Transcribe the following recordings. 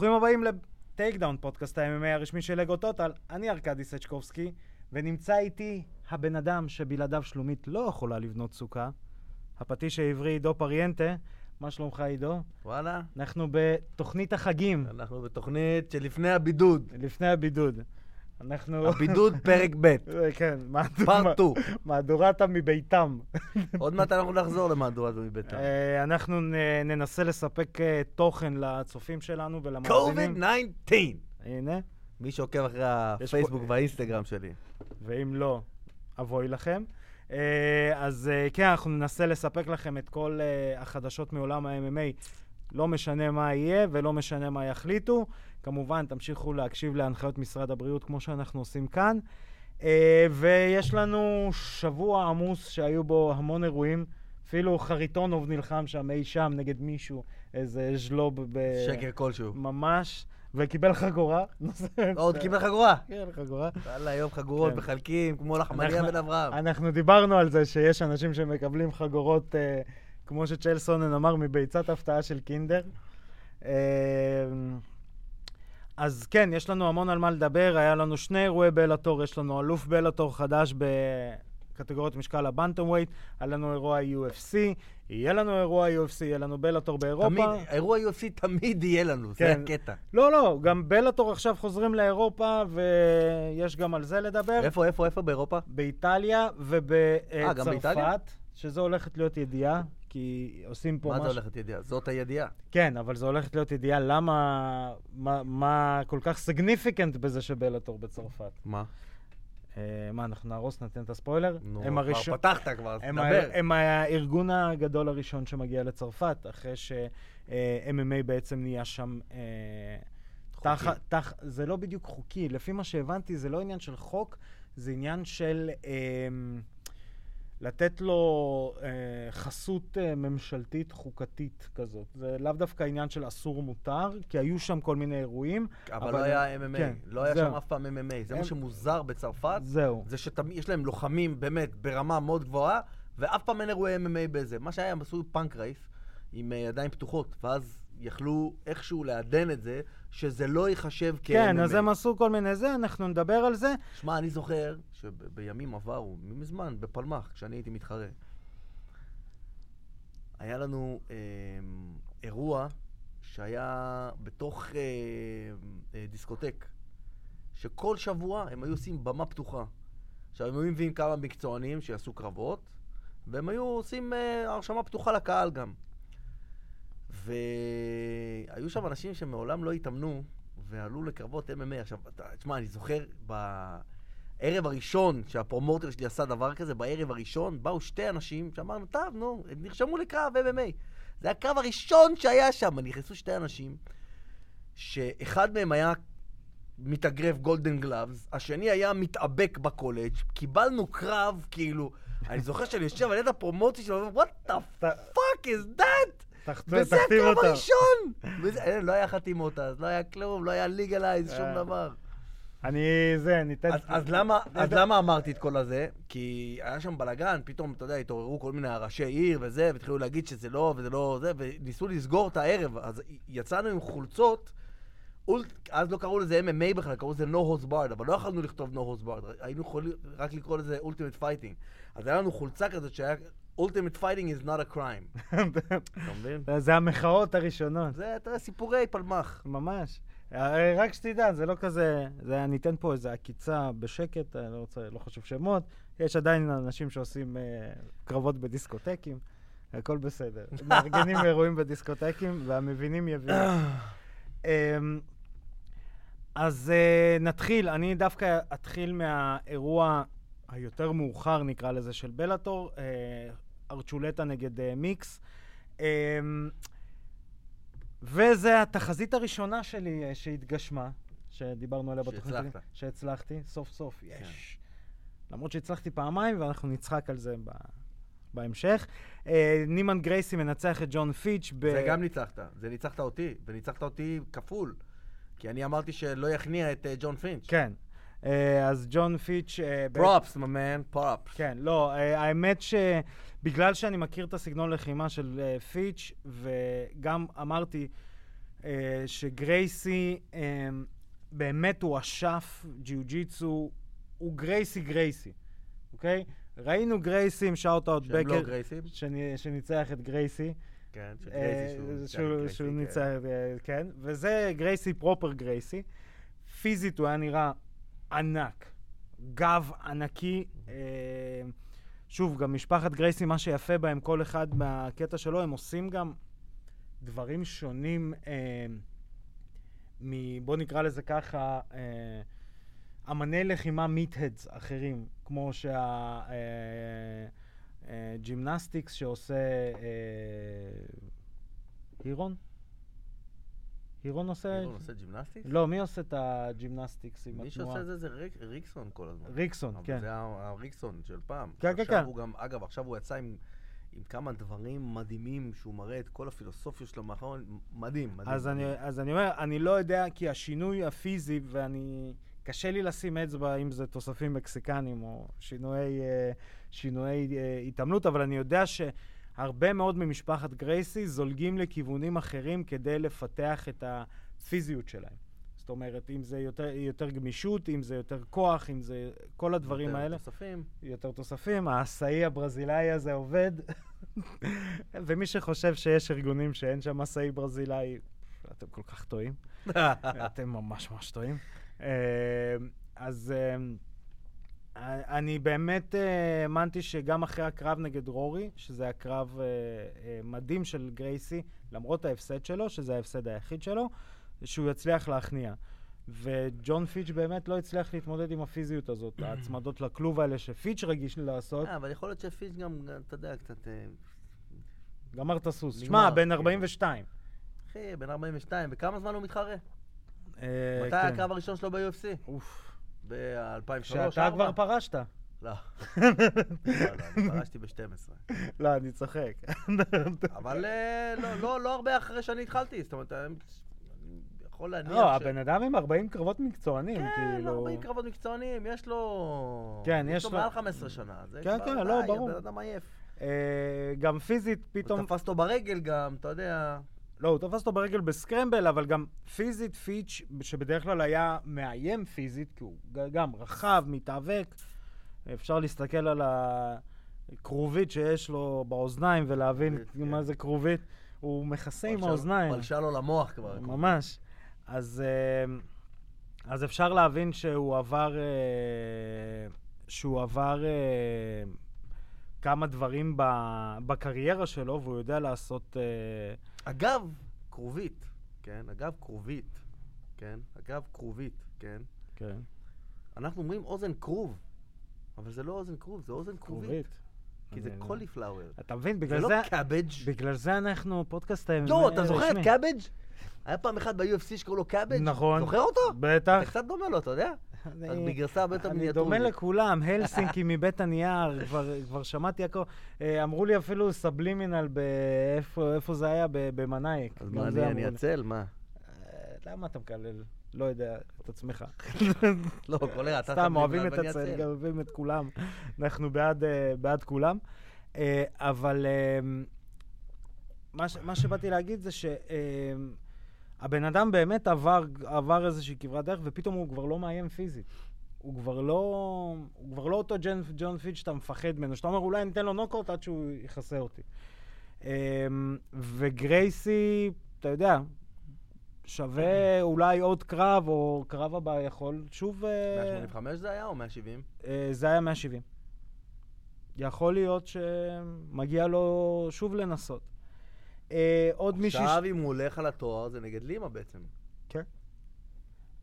ברוכים הבאים ל Takedown, פודקאסט ה-MMA הרשמי של לגו טוטל. אני ארכדי סצ'קובסקי, ונמצא איתי הבן אדם שבלעדיו שלומית לא יכולה לבנות סוכה, הפטיש העברי עידו פריאנטה. מה שלומך עידו? וואלה, אנחנו בתוכנית החגים, אנחנו בתוכנית שלפני הבידוד. לפני הבידוד. אנחנו... הבידוד פרק ב', כן, part 2. מהדורת מביתם. עוד מעט אנחנו נחזור למהדורה הזו מביתם. אה, אנחנו ננסה לספק אה, תוכן לצופים שלנו ולמאזינים. COVID-19. הנה, מי שעוקב אחרי הפייסבוק והאינסטגרם שלי. ואם לא, אבוי לכם. אה, אז כן, אנחנו ננסה לספק לכם את כל החדשות מעולם ה-MMA. לא משנה מה יהיה ולא משנה מה יחליטו. כמובן, תמשיכו להקשיב להנחיות משרד הבריאות כמו שאנחנו עושים כאן. אה, ויש לנו שבוע עמוס שהיו בו המון אירועים. אפילו חריטונוב נלחם שם אי שם נגד מישהו, איזה ז'לוב ב... שקר כלשהו. ממש, וקיבל חגורה. עוד קיבל חגורה. קיבל חגורה. וואלה, היום חגורות כן. מחלקים כמו לחמניה בן אברהם. אנחנו דיברנו על זה שיש אנשים שמקבלים חגורות, אה, כמו שצ'ל סונן אמר, מביצת הפתעה של קינדר. אה, אז כן, יש לנו המון על מה לדבר. היה לנו שני אירועי בלאטור, יש לנו אלוף בלאטור חדש בקטגוריות משקל הבנטום ווייט, היה לנו אירוע UFC, יהיה לנו אירוע UFC, יהיה לנו בלאטור באירופה. תמיד, אירוע UFC תמיד יהיה לנו, זה כן. הקטע. לא, לא, גם בלאטור עכשיו חוזרים לאירופה, ויש גם על זה לדבר. איפה, איפה, איפה באירופה? באיטליה אה? ובצרפת, שזו הולכת להיות ידיעה, כי עושים פה מה משהו... זה הולכת ידיעה? זאת הידיעה. כן, אבל זו הולכת להיות ידיעה למה... מה, מה כל כך סגניפיקנט בזה שבלאטור בצרפת. מה? אה, מה, אנחנו נהרוס, ניתן את הספוילר? נו, הם כבר הראשון... פתחת כבר, אז הם, דבר. ה... הם הארגון הגדול הראשון שמגיע לצרפת, אחרי ש-MMA בעצם נהיה שם... אה. תח, תח, זה לא בדיוק חוקי, לפי מה שהבנתי זה לא עניין של חוק, זה עניין של אה, לתת לו אה, חסות אה, ממשלתית חוקתית כזאת. זה לאו דווקא עניין של אסור מותר, כי היו שם כל מיני אירועים. אבל אבל- לא היה MMA, כן, לא היה זהו. שם אף פעם MMA. זה הם- מה שמוזר בצרפת, זהו. זה שתמיד יש להם לוחמים באמת ברמה מאוד גבוהה, ואף פעם אין אירועי MMA בזה. מה שהיה, הם עשו פאנק רייס עם אה, ידיים פתוחות, ואז יכלו איכשהו לעדן את זה, שזה לא ייחשב כ-MMA. כן, אז הם עשו כל מיני זה, אנחנו נדבר על זה. שמע, אני זוכר שבימים עברו, מזמן, בפלמ"ח, כשאני הייתי מתחרה, היה לנו אה, אירוע שהיה בתוך אה, אה, דיסקוטק, שכל שבוע הם היו עושים במה פתוחה. עכשיו, הם היו מביאים כמה מקצוענים שיעשו קרבות, והם היו עושים אה, הרשמה פתוחה לקהל גם. והיו שם אנשים שמעולם לא התאמנו, ועלו לקרבות MMA. עכשיו, תשמע, אני זוכר בערב הראשון שהפרומוטר שלי עשה דבר כזה, בערב הראשון באו שתי אנשים שאמרנו, טוב, נו, הם נרשמו לקרב MMA. זה הקרב הראשון שהיה שם. נכנסו שתי אנשים, שאחד מהם היה מתאגרף Golden Gloves, השני היה מתאבק בקולג', קיבלנו קרב, כאילו, אני זוכר שאני יושב על יד ה promoter שלו, what the fuck is that? וזה הקרב. הראשון! וזה, לא היה חתימות אז, לא היה כלום, לא היה legalize, שום אה. דבר. אני זה, ניתן... אז, אז, למה, אז למה אמרתי את כל הזה? כי היה שם בלאגן, פתאום, אתה יודע, התעוררו כל מיני ראשי עיר וזה, והתחילו להגיד שזה לא, וזה לא זה, וניסו לסגור את הערב. אז יצאנו עם חולצות, אז לא קראו לזה MMA בכלל, קראו לזה No Host Barred, אבל לא יכולנו לכתוב No Host Barred, היינו יכולים רק לקרוא לזה Ultimate Fighting. אז היה לנו חולצה כזאת שהיה Ultimate Fighting is not a crime. אתה מבין? זה המחאות הראשונות. זה, אתה יודע, סיפורי פלמ"ח. ממש. אה, רק שתדע, זה לא כזה, זה, אני אתן פה איזו עקיצה בשקט, אני לא רוצה, לא חשוב שמות. יש עדיין אנשים שעושים אה, קרבות בדיסקוטקים, הכל בסדר. מארגנים אירועים בדיסקוטקים, והמבינים יבינו. אמ, אז אה, נתחיל, אני דווקא אתחיל מהאירוע היותר מאוחר, נקרא לזה, של בלאטור, אה, ארצ'ולטה נגד אה, מיקס. אמ, וזה התחזית הראשונה שלי אה, שהתגשמה, שדיברנו עליה בתוכנית. שהצלחת. כן. שהצלחתי, סוף סוף, יש. למרות שהצלחתי פעמיים, ואנחנו נצחק על זה ב... בהמשך. אה, נימן גרייסי מנצח את ג'ון פיץ' ב... זה גם ניצחת, זה ניצחת אותי, וניצחת אותי כפול. כי אני אמרתי שלא יכניע את אה, ג'ון פינץ'. כן. אה, אז ג'ון פיץ'... אה, ב- פרופס, ממן, פרופס. כן, לא, אה, האמת שבגלל שאני מכיר את הסגנון לחימה של אה, פיץ', וגם אמרתי, אה, שגרייסי אה, באמת הוא אשף ג'יוג'יצו, הוא גרייסי גרייסי, אוקיי? ראינו גרייסי עם שאוט-אאוט שהם לא בקר, גרייסים. שני- שניצח את גרייסי. כן, אה, שהוא- שהוא כן. ניצח, אה, כן. וזה גרייסי פרופר גרייסי. פיזית הוא היה נראה ענק. גב ענקי. אה, שוב, גם משפחת גרייסי, מה שיפה בהם, כל אחד מהקטע שלו, הם עושים גם דברים שונים, אה, מ... בוא נקרא לזה ככה, אה, אמני לחימה meatheads אחרים, כמו שה... אה, אה, שעושה אה, הירון? הירון עושה... הירון עושה gymnastics? לא, מי עושה את ה gymnastics עם מי התנועה? שעושה את זה זה ריק- ריקסון כל הזמן. ריקסון, כן. זה הריקסון של פעם. כן, כן, כן. גם, אגב, עכשיו הוא יצא עם... עם כמה דברים מדהימים, שהוא מראה את כל הפילוסופיה שלו מאחורי, מדהים, מדהים. אז אני, אז אני אומר, אני לא יודע, כי השינוי הפיזי, ואני... קשה לי לשים אצבע אם זה תוספים מקסיקנים או שינויי, אה, שינויי אה, התעמלות, אבל אני יודע שהרבה מאוד ממשפחת גרייסי זולגים לכיוונים אחרים כדי לפתח את הפיזיות שלהם. זאת אומרת, אם זה יותר, יותר גמישות, אם זה יותר כוח, אם זה כל הדברים יותר האלה. תוספים. יותר תוספים, העשאי הברזילאי הזה עובד, ומי שחושב שיש ארגונים שאין שם עשאי ברזילאי, אתם כל כך טועים. אתם ממש ממש טועים. אה, אז אה, אני באמת אה, האמנתי שגם אחרי הקרב נגד רורי, שזה היה קרב אה, אה, מדהים של גרייסי, למרות ההפסד שלו, שזה ההפסד היחיד שלו, שהוא יצליח להכניע. וג'ון פיץ' באמת לא הצליח להתמודד עם הפיזיות הזאת, ההצמדות לכלוב האלה שפיץ' רגיש לעשות. אה, אבל יכול להיות שפיץ' גם, אתה יודע, קצת... גמר את הסוס. שמע, בן כאילו. 42. אחי, בן 42, וכמה זמן הוא מתחרה? מתי כן. הקרב הראשון שלו ב-UFC? אוף. ב-2003? שאתה כבר פרשת. לא. לא, לא, אני פרשתי ב-12. לא, אני צוחק. אבל אה, לא, לא, לא הרבה אחרי שאני התחלתי, זאת אומרת, אני יכול להניח לא, הבן אדם עם 40 קרבות מקצוענים, כן, כאילו... לא, 40 קרבות מקצוענים, יש לו... כן, יש לו לו- מעל 15 שנה. כן, כן, לא, ברור. הבן אדם עייף. אה, גם פיזית פתאום... תפס אותו ברגל גם, אתה יודע. לא, הוא תפס אותו ברגל בסקרמבל, אבל גם פיזית פיץ', שבדרך כלל היה מאיים פיזית, כי הוא גם רחב, מתאבק. אפשר להסתכל על הכרובית שיש לו באוזניים ולהבין כרובית, מה כן. זה כרובית. הוא מכסה עם האוזניים. פלשה לו למוח כבר. ממש. אז, אה, אז אפשר להבין שהוא עבר, אה, שהוא עבר אה, כמה דברים בקריירה שלו, והוא יודע לעשות... אגב, כרובית, כן? אגב, כרובית, כן? אגב, כרובית, כן? כן, אנחנו אומרים אוזן כרוב, אבל זה לא אוזן כרוב, זה אוזן כרובית. כי זה cauliflower. אתה מבין? זה בגלל לא זה... cabbage. בגלל זה אנחנו פודקאסט לא, אתה זוכר את. Cabbage? היה פעם אחד ב-UFC שקראו לו Cabbage? נכון. זוכר אותו? בטח. אתה קצת דומה לו, אתה יודע? אני- אז בגרסה הרבה יותר אני מיניאטורית. דומה לכולם, הלסינקי מבית הנייר, כבר, שמעתי הכל. אה, אמרו לי אפילו סבלימינל, איפה זה היה? במנאייק. אז מה, זה אני אני. אצל? מה? אה, למה אתה מקלל? לא יודע, את עצמך. לא, כל אחד, אתה סתם, אוהבים את הצל. גם אוהבים את כולם. אנחנו בעד, אה, כולם. אבל מה ש- שבאתי להגיד זה שהבן אדם באמת עבר עבר איזושהי כברת דרך, ופתאום הוא כבר לא מאיים פיזית. הוא כבר לא, הוא כבר לא אותו ג'ון, ג'ון פיץ' שאתה מפחד ממנו, שאתה אומר, אולי ניתן לו נוקאוט עד שהוא יכסה אותי. אמ, וגרייסי, אתה יודע, שווה אולי עוד קרב, או קרב הבא יכול שוב... אה, 185 זה היה או 170? אה, זה היה 170. יכול להיות שמגיע לו שוב לנסות. אה, עוד מישהי... עכשיו אם הוא הולך על התואר זה נגד לימה בעצם. כן.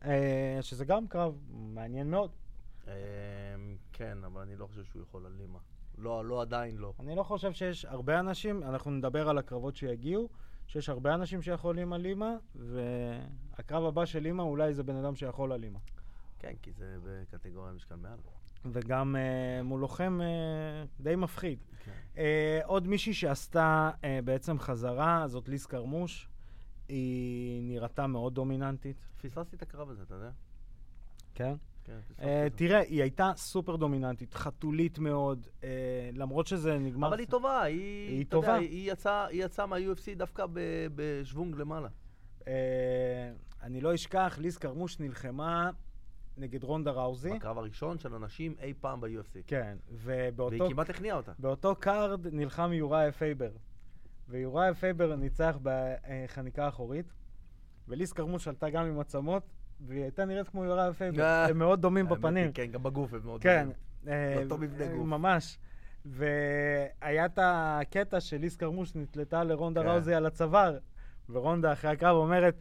אה, שזה גם קרב מעניין מאוד. אמ, כן, אבל אני לא חושב שהוא יכול על לימה. לא, לא עדיין לא. אני לא חושב שיש הרבה אנשים, אנחנו נדבר על הקרבות שיגיעו, שיש הרבה אנשים שיכולים על אימא, והקרב הבא של אימא אולי זה בן אדם שיכול על אימא. כן, כי זה בקטגוריה משקל מעל. וגם אה, מול לוחם אה, די מפחיד. כן. אה, עוד מישהי שעשתה אה, בעצם חזרה, זאת ליס קרמוש. היא נראתה מאוד דומיננטית. פספסתי את הקרב הזה, אתה יודע? כן. כן, זה. תראה, היא הייתה סופר דומיננטית, חתולית מאוד, אה, למרות שזה נגמר... אבל היא טובה, היא, היא אתה יודע, טובה. היא יצאה יצאה מה-UFC דווקא בשוונג למעלה. אה, אני לא אשכח, ליס קרמוש נלחמה נגד רונדה ראוזי. בקרב הראשון של נשים אי פעם ב-UFC. כן, והיא ובאותו כמעט הכניעה אותה. באותו card נלחם יורייה פייבר. ויורייה פייבר ניצח בחניקה האחורית, וליס קרמוש עלתה גם עם צמות, והיא הייתה נראית כמו יורייה פייבר. אה. הם מאוד דומים בפנים. כן, גם בגוף הם מאוד כן. דומים. אה, אותו מבנה אה, גוף. ממש. והיה את הקטע שליס קרמוש נתלתה לרונדה כן. ראוזי על הצוואר, ורונדה אחרי הקרב אומרת,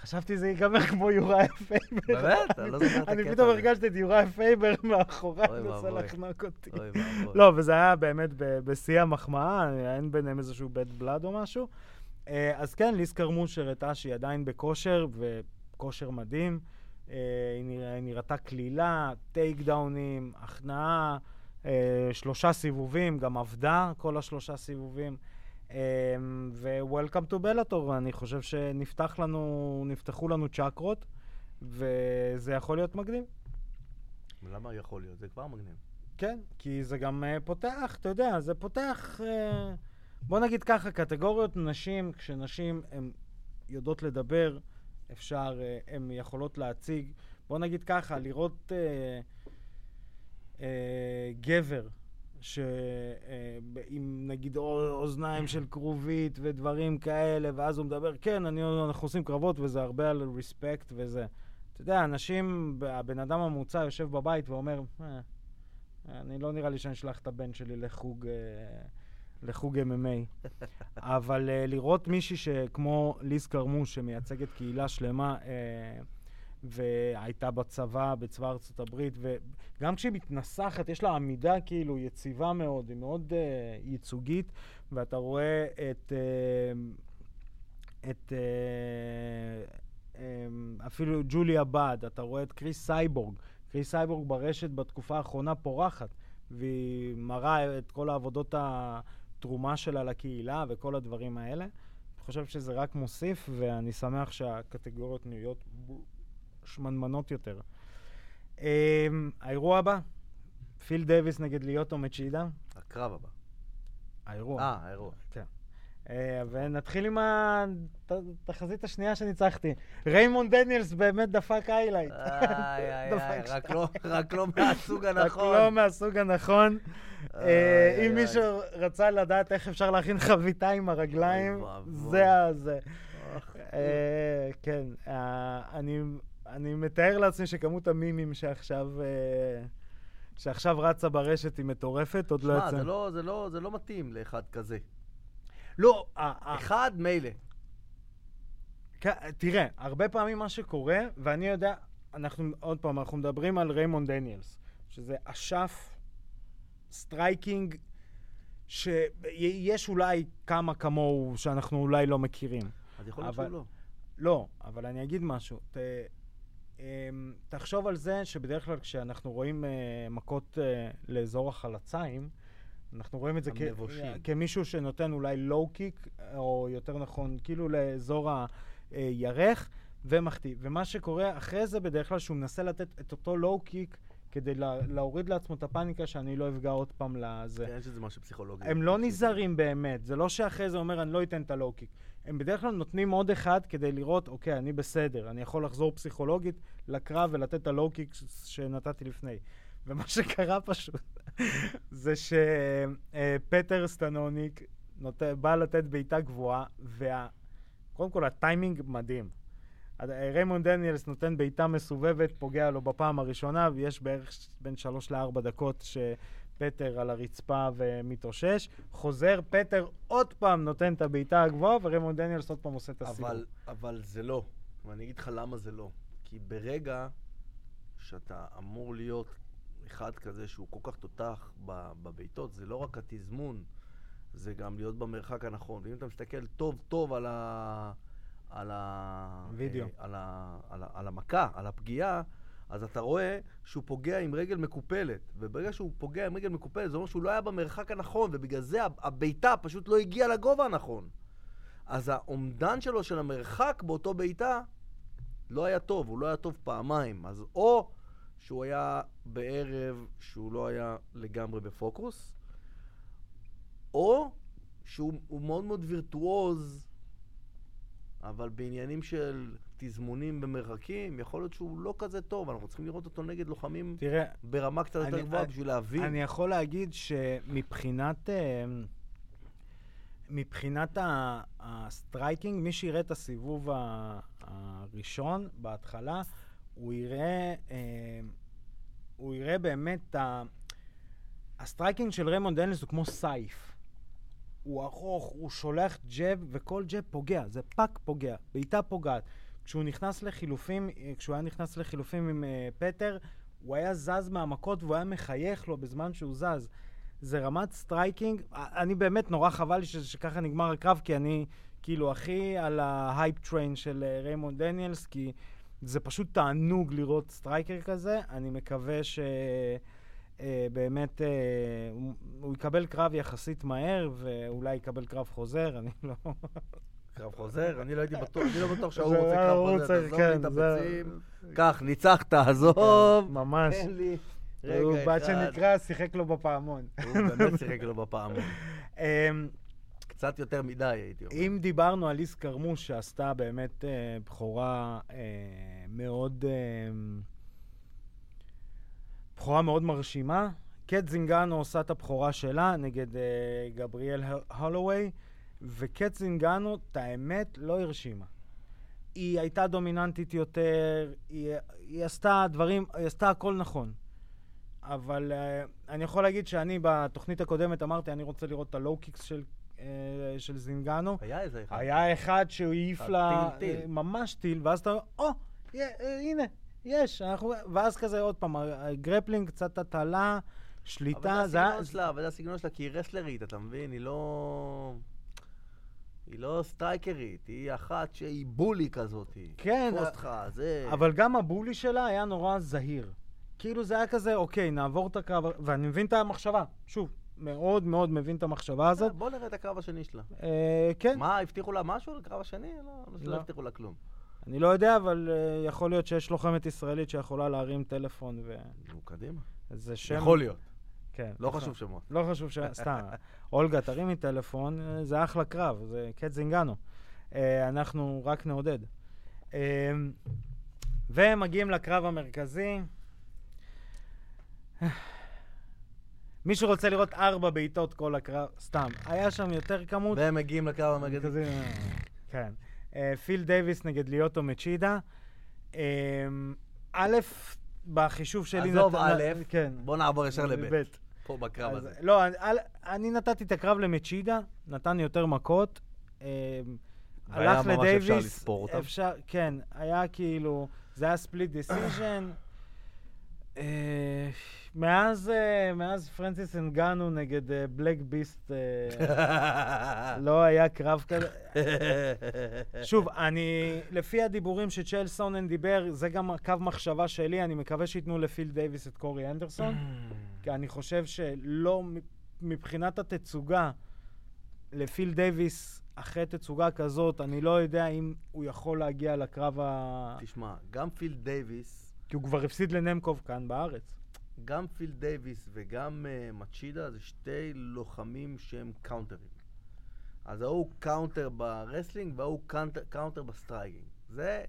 חשבתי זה ייגמר כמו יורייה פייבר. באמת? אני לא זוכר את אני הקטע פתאום הזה. הרגשתי את יורייה פייבר מאחוריי, מנסה. לחנוק אותי. אוי ואבוי. לא, וזה היה באמת בשיא המחמאה, אין ביניהם איזשהו בית בלאד או משהו. אה, אז כן, ליס קרמוש הראתה שהיא עדיין בכושר, וכושר מדהים. אה, היא נראתה קלילה, טייק דאונים, הכנעה, אה, שלושה סיבובים, גם עבדה כל השלושה סיבובים. ו-Welcome to Bellator, אני חושב שנפתח לנו, נפתחו לנו צ'קרות, וזה יכול להיות מגניב. למה יכול להיות? זה כבר מגניב. כן, כי זה גם uh, פותח, אתה יודע, זה פותח, uh, בוא נגיד ככה, קטגוריות נשים, כשנשים הן יודעות לדבר, אפשר, uh, הן יכולות להציג, בוא נגיד ככה, לראות uh, uh, גבר, שעם נגיד או- אוזניים של כרובית ודברים כאלה, ואז הוא מדבר, כן, אני, אנחנו עושים קרבות, וזה הרבה על ריספקט וזה. אתה יודע, אנשים, הבן אדם הממוצע יושב בבית ואומר, אה, אני לא נראה לי שאני אשלח את הבן שלי לחוג, אה, לחוג MMA. אבל אה, לראות מישהי שכמו ליז קרמוש, שמייצגת קהילה שלמה, אה, והייתה בצבא, בצבא ארצות הברית, וגם כשהיא מתנסחת, יש לה עמידה כאילו יציבה מאוד, היא מאוד אה, ייצוגית, ואתה רואה את... אה, את... אה, אמ, אפילו ג'וליה בד, אתה רואה את קריס סייבורג. קריס סייבורג ברשת בתקופה האחרונה פורחת, והיא מראה את כל העבודות התרומה שלה לקהילה וכל הדברים האלה. אני חושב שזה רק מוסיף, ואני שמח שהקטגוריות נהיות שמנמנות יותר. אמ, האירוע הבא, פיל דייוויס נגד ליוטו מצ'ידה. הקרב הבא. האירוע. אה, האירוע. אה, ונתחיל עם התחזית השנייה שניצחתי. ריימונד דניאלס באמת דפק highlight. איי, איי, איי, רק. לא- רק לא מהסוג רק הנכון. לא מהסוג הנכון. אה, אם. מישהו רצה לדעת איך אפשר להכין חביתה עם הרגליים. זה ה... אה, כן, אני- אני מתאר לעצמי שכמות המימים שעכשיו... אה, שעכשיו רצה ברשת היא מטורפת, עוד לא שמע, יצא. זה לא- זה לא- זה לא מתאים לאחד כזה. לא, אחד, מילא. תראה, הרבה פעמים מה שקורה, ואני יודע, אנחנו, עוד פעם, אנחנו מדברים על ריימונד דניאלס, שזה אשף striking, שיש אולי כמה כמוהו שאנחנו אולי לא מכירים. אז יכול להיות אבל- שהוא לא. לא, אבל אני אגיד משהו. ת, תחשוב על זה שבדרך כלל כשאנחנו רואים אה, מכות אה, לאזור החלציים, אנחנו רואים את זה כ-. כמישהו שנותן אולי לואו קיק, או יותר נכון, כאילו לאזור הירך, ומחטיא. ומה שקורה אחרי זה בדרך כלל שהוא מנסה לתת את אותו לואו קיק כדי לה, להוריד לעצמו את הפאניקה שאני לא אפגע עוד פעם לזה. כן, יש איזה משהו פסיכולוגי. הם לא נזהרים באמת, זה לא שאחרי זה אומר אני לא אתן את הלואו קיק. הם בדרך כלל נותנים עוד אחד כדי לראות, אוקיי, אני בסדר, אני יכול לחזור פסיכולוגית לקרב ולתת את ה low kick שנתתי לפני. ומה שקרה פשוט, זה שפטר סטנוניק נות... בא לתת בעיטה גבוהה, וקודם כל הטיימינג מדהים. ריימונד דניאלס נותן בעיטה מסובבת, פוגע לו בפעם הראשונה, ויש בערך בין שלוש לארבע דקות ש... פטר על הרצפה ומתאושש, חוזר, פטר עוד פעם נותן את הבעיטה הגבוהה, וריימונד דניאלס עוד פעם עושה את הסיבוב. אבל, אבל זה לא. ואני אגיד לך למה זה לא. כי ברגע שאתה אמור להיות אחד כזה שהוא כל כך תותח בבעיטות, זה לא רק התזמון, זה גם להיות במרחק הנכון. ואם אתה מסתכל טוב טוב על ה... על ה... וידאו. אה, על, ה, על, ה, על המכה, על הפגיעה, אז אתה רואה שהוא פוגע עם רגל מקופלת. וברגע שהוא פוגע עם רגל מקופלת, זה אומר שהוא לא היה במרחק הנכון, ובגלל זה הב- הבעיטה פשוט לא הגיעה לגובה הנכון. אז האומדן שלו של המרחק באותו בעיטה לא היה טוב, הוא לא היה טוב פעמיים. אז או שהוא היה בערב שהוא לא היה לגמרי בפוקוס, או שהוא הוא מאוד מאוד וירטואוז אבל בעניינים של תזמונים במרחקים, יכול להיות שהוא לא כזה טוב, אנחנו צריכים לראות אותו נגד לוחמים תראה, ברמה קצת יותר גבוהה בשביל להבין. אני יכול להגיד שמבחינת... אה, מבחינת ה striking, מי שיראה את הסיבוב הראשון בהתחלה, הוא יראה, אה, הוא יראה באמת, ה striking של ריימונד דניאלס הוא כמו סייף. הוא ארוך, הוא שולח jab, וכל jab פוגע, זה פאק פוגע, בעיטה פוגעת. כשהוא נכנס לחילופים, אה, כשהוא היה נכנס לחילופים עם אה, פטר, הוא היה זז מהמכות והוא היה מחייך לו בזמן שהוא זז. זה רמת striking, אני באמת נורא חבל לי ש- שככה נגמר הקרב, כי אני כאילו הכי על ה hype train של אה, ריימונד דניאלס, כי זה פשוט תענוג לראות striker כזה. אני מקווה ש... אה, באמת אה, הוא, הוא יקבל קרב יחסית מהר, ואולי יקבל קרב חוזר, אני לא... קרב חוזר, אני לא הייתי בטוח, אני לא בטוח שההוא זה- רוצה קרב חוזר, תעזוב לי כן, את זה- הביצים. קח, ניצחת, עזוב. ממש. תן לי הוא בת. שנקרא, שיחק לו בפעמון. הוא באמת שיחק לו בפעם. אמ, קצת יותר מדי, הייתי אומר. אם דיברנו על ליס קרמוש, שעשתה באמת אה, בכורה אה, מאוד... אה, בכורה מאוד מרשימה, קט זינגנו עושה את הבכורה שלה נגד אה, גבריאל הולווי, וקט זינגנו, את האמת, לא הרשימה. היא הייתה דומיננטית יותר, היא, היא עשתה דברים, היא עשתה הכל נכון. אבל uh, אני יכול להגיד שאני בתוכנית הקודמת אמרתי, אני רוצה לראות את ה low kicks של, uh, של זינגנו. היה איזה אחד. היה אחד שהוא העיף לה, טיל, טיל. אה, ממש טיל, ואז אתה אומר, או, אה, הנה, יש, אנחנו... ואז כזה עוד פעם, grappling, קצת הטלה, שליטה, אבל זה. הסגנון שלה, אבל זה הסגנון שלה, כי היא רסלרית, אתה מבין? היא לא... היא לא סטרייקרית, היא אחת שהיא בולי כזאת. כן, תפוס אותך, זה... אבל גם הבולי שלה היה נורא זהיר. כאילו זה היה כזה, אוקיי, נעבור את הקרב, ואני מבין את המחשבה, שוב, מאוד מאוד מבין את המחשבה הזאת. בוא נראה את הקרב השני שלה. אה, כן, מה, הבטיחו לה משהו לקרב השני? לא, לא לא. הבטיחו לה כלום. אני לא יודע, אבל אה, יכול להיות שיש לוחמת ישראלית שיכולה להרים טלפון ו... נו, קדימה. זה שם... יכול להיות. כן. לא יכול- חשוב שמות. לא חשוב ש... סתם. אולגה, תרימי טלפון, אה, זה אחלה קרב, זה קט זינגנו. אה, אנחנו רק נעודד. אה, ומגיעים לקרב המרכזי. מי שרוצה לראות ארבע בעיטות כל הקרב, סתם. היה שם יותר כמות. והם מגיעים לקרב המרכזי. כן. אה, פיל דייוויס נגד ליאוטו מצ'ידה. אה, א', בחישוב שלי... עזוב א', כן. בוא נעבור ישר לב'. פה בקרב הזה. לא, אני, נתתי את הקרב למצ'ידה, נתן יותר מכות. אה, והיה הלך ממש לדייוויס. אפשר לספור אותם. אפשר, כן, היה כאילו, זה היה split decision. מאז, אה, מאז פרנסיס אנגנו נגד אה, בלק ביסט, אה, לא היה קרב כזה. שוב, אני, לפי הדיבורים שצ'ל סונן דיבר, זה גם קו מחשבה שלי, אני מקווה שייתנו לפיל דייוויס את קורי אנדרסון. כי אני חושב שלא, מבחינת התצוגה, לפיל דייוויס, אחרי תצוגה כזאת, אני לא יודע אם הוא יכול להגיע לקרב ה... תשמע, גם פיל דייוויס, כי הוא כבר הפסיד לנמקוב כאן בארץ. גם פיל דייוויס וגם uh, מצ'ידה זה שתי לוחמים שהם קאונטרים. אז ההוא counter ב wrestling וההוא counter, counter ב striking. זה...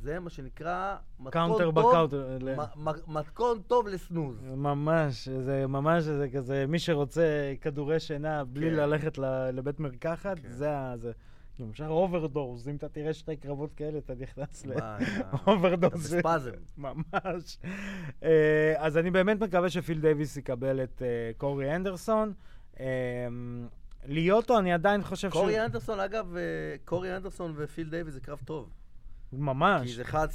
זה מה שנקרא מתכון counter טוב, ב counter. ל- מ- מ- מתכון טוב ל snooze. ממש, זה ממש, זה כזה, מי שרוצה כדורי שינה בלי כן. ללכת ל- לבית מרקחת, כן. זה ה... זה. אפשר overdose, אם אתה תראה שתי קרבות כאלה, אתה נכנס ל... מה, אתה- בספזם. ממש. אה, אז אני באמת מקווה שפיל דייוויס יקבל את אה, קורי אנדרסון. אה, ליאוטו, אני עדיין חושב קורי אנדרסון, אגב, קורי אנדרסון ופיל דייוויס זה קרב טוב. כי ממש. זה אחד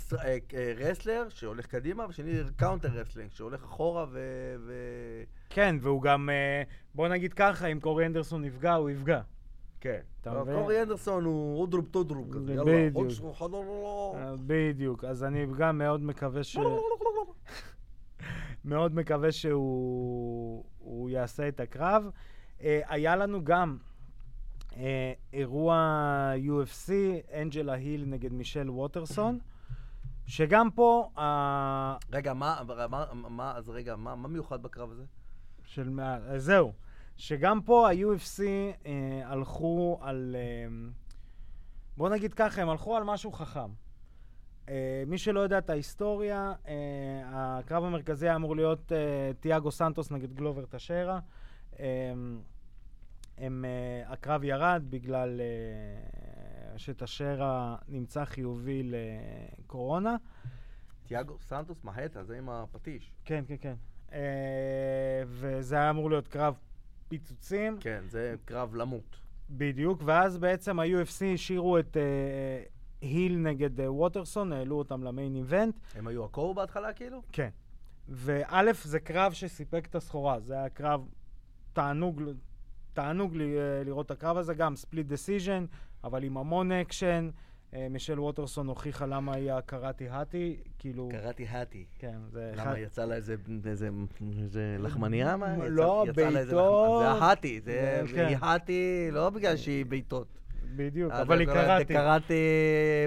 wrestler שהולך קדימה, ושני counter wrestling שהולך אחורה ו... כן, והוא גם, בוא נגיד ככה, אם קורי אנדרסון יפגע, הוא יפגע. כן. אתה מבין? קורי אנדרסון הוא אודרוב טודרוב כזה, זה יאללה. עוד שלו, חדור. אה, בדיוק. אז אני גם מאוד מקווה ש... מאוד מקווה שהוא הוא יעשה את הקרב. אה, היה לנו גם אה, אירוע UFC, אנג'לה היל נגד מישל ווטרסון, שגם פה, רגע, מה, מה, מה, אז רגע, מה מה מיוחד בקרב הזה? של מה... זהו. שגם פה ה-UFC אה, הלכו על... אה, בוא נגיד ככה, הם הלכו על משהו חכם. אה, מי שלא יודע את ההיסטוריה, אה, הקרב המרכזי היה אמור להיות אה, תיאגו סנטוס נגד גלובר טשרה. אה, הם, אה, הקרב ירד בגלל אה, שטשרה נמצא חיובי לקורונה. תיאגו סנטוס מהטה, זה עם הפטיש. כן, כן, כן. אה, וזה היה אמור להיות קרב פיצוצים. כן, זה קרב למות. בדיוק, ואז בעצם ה-UFC השאירו את אה, היל נגד אה, ווטרסון, העלו אותם למיין איבנט. הם היו הקור בהתחלה כאילו? כן. וא', זה קרב שסיפק את הסחורה, זה היה קרב תענוג, תענוג לי, אה, לראות את הקרב הזה, גם split decision, אבל עם המון אקשן. אה, מישל ווטרסון הוכיחה למה היא ה Karate Hottie, כאילו... Karate Hottie. כן, זה... למה, יצא לה איזה, איזה, איזה לחמניה? מה? לא, בעיטות. זה hottie, זה כן. היא hottie לא בגלל שהיא בעיטות. בדיוק, אה, אבל היא זה karate.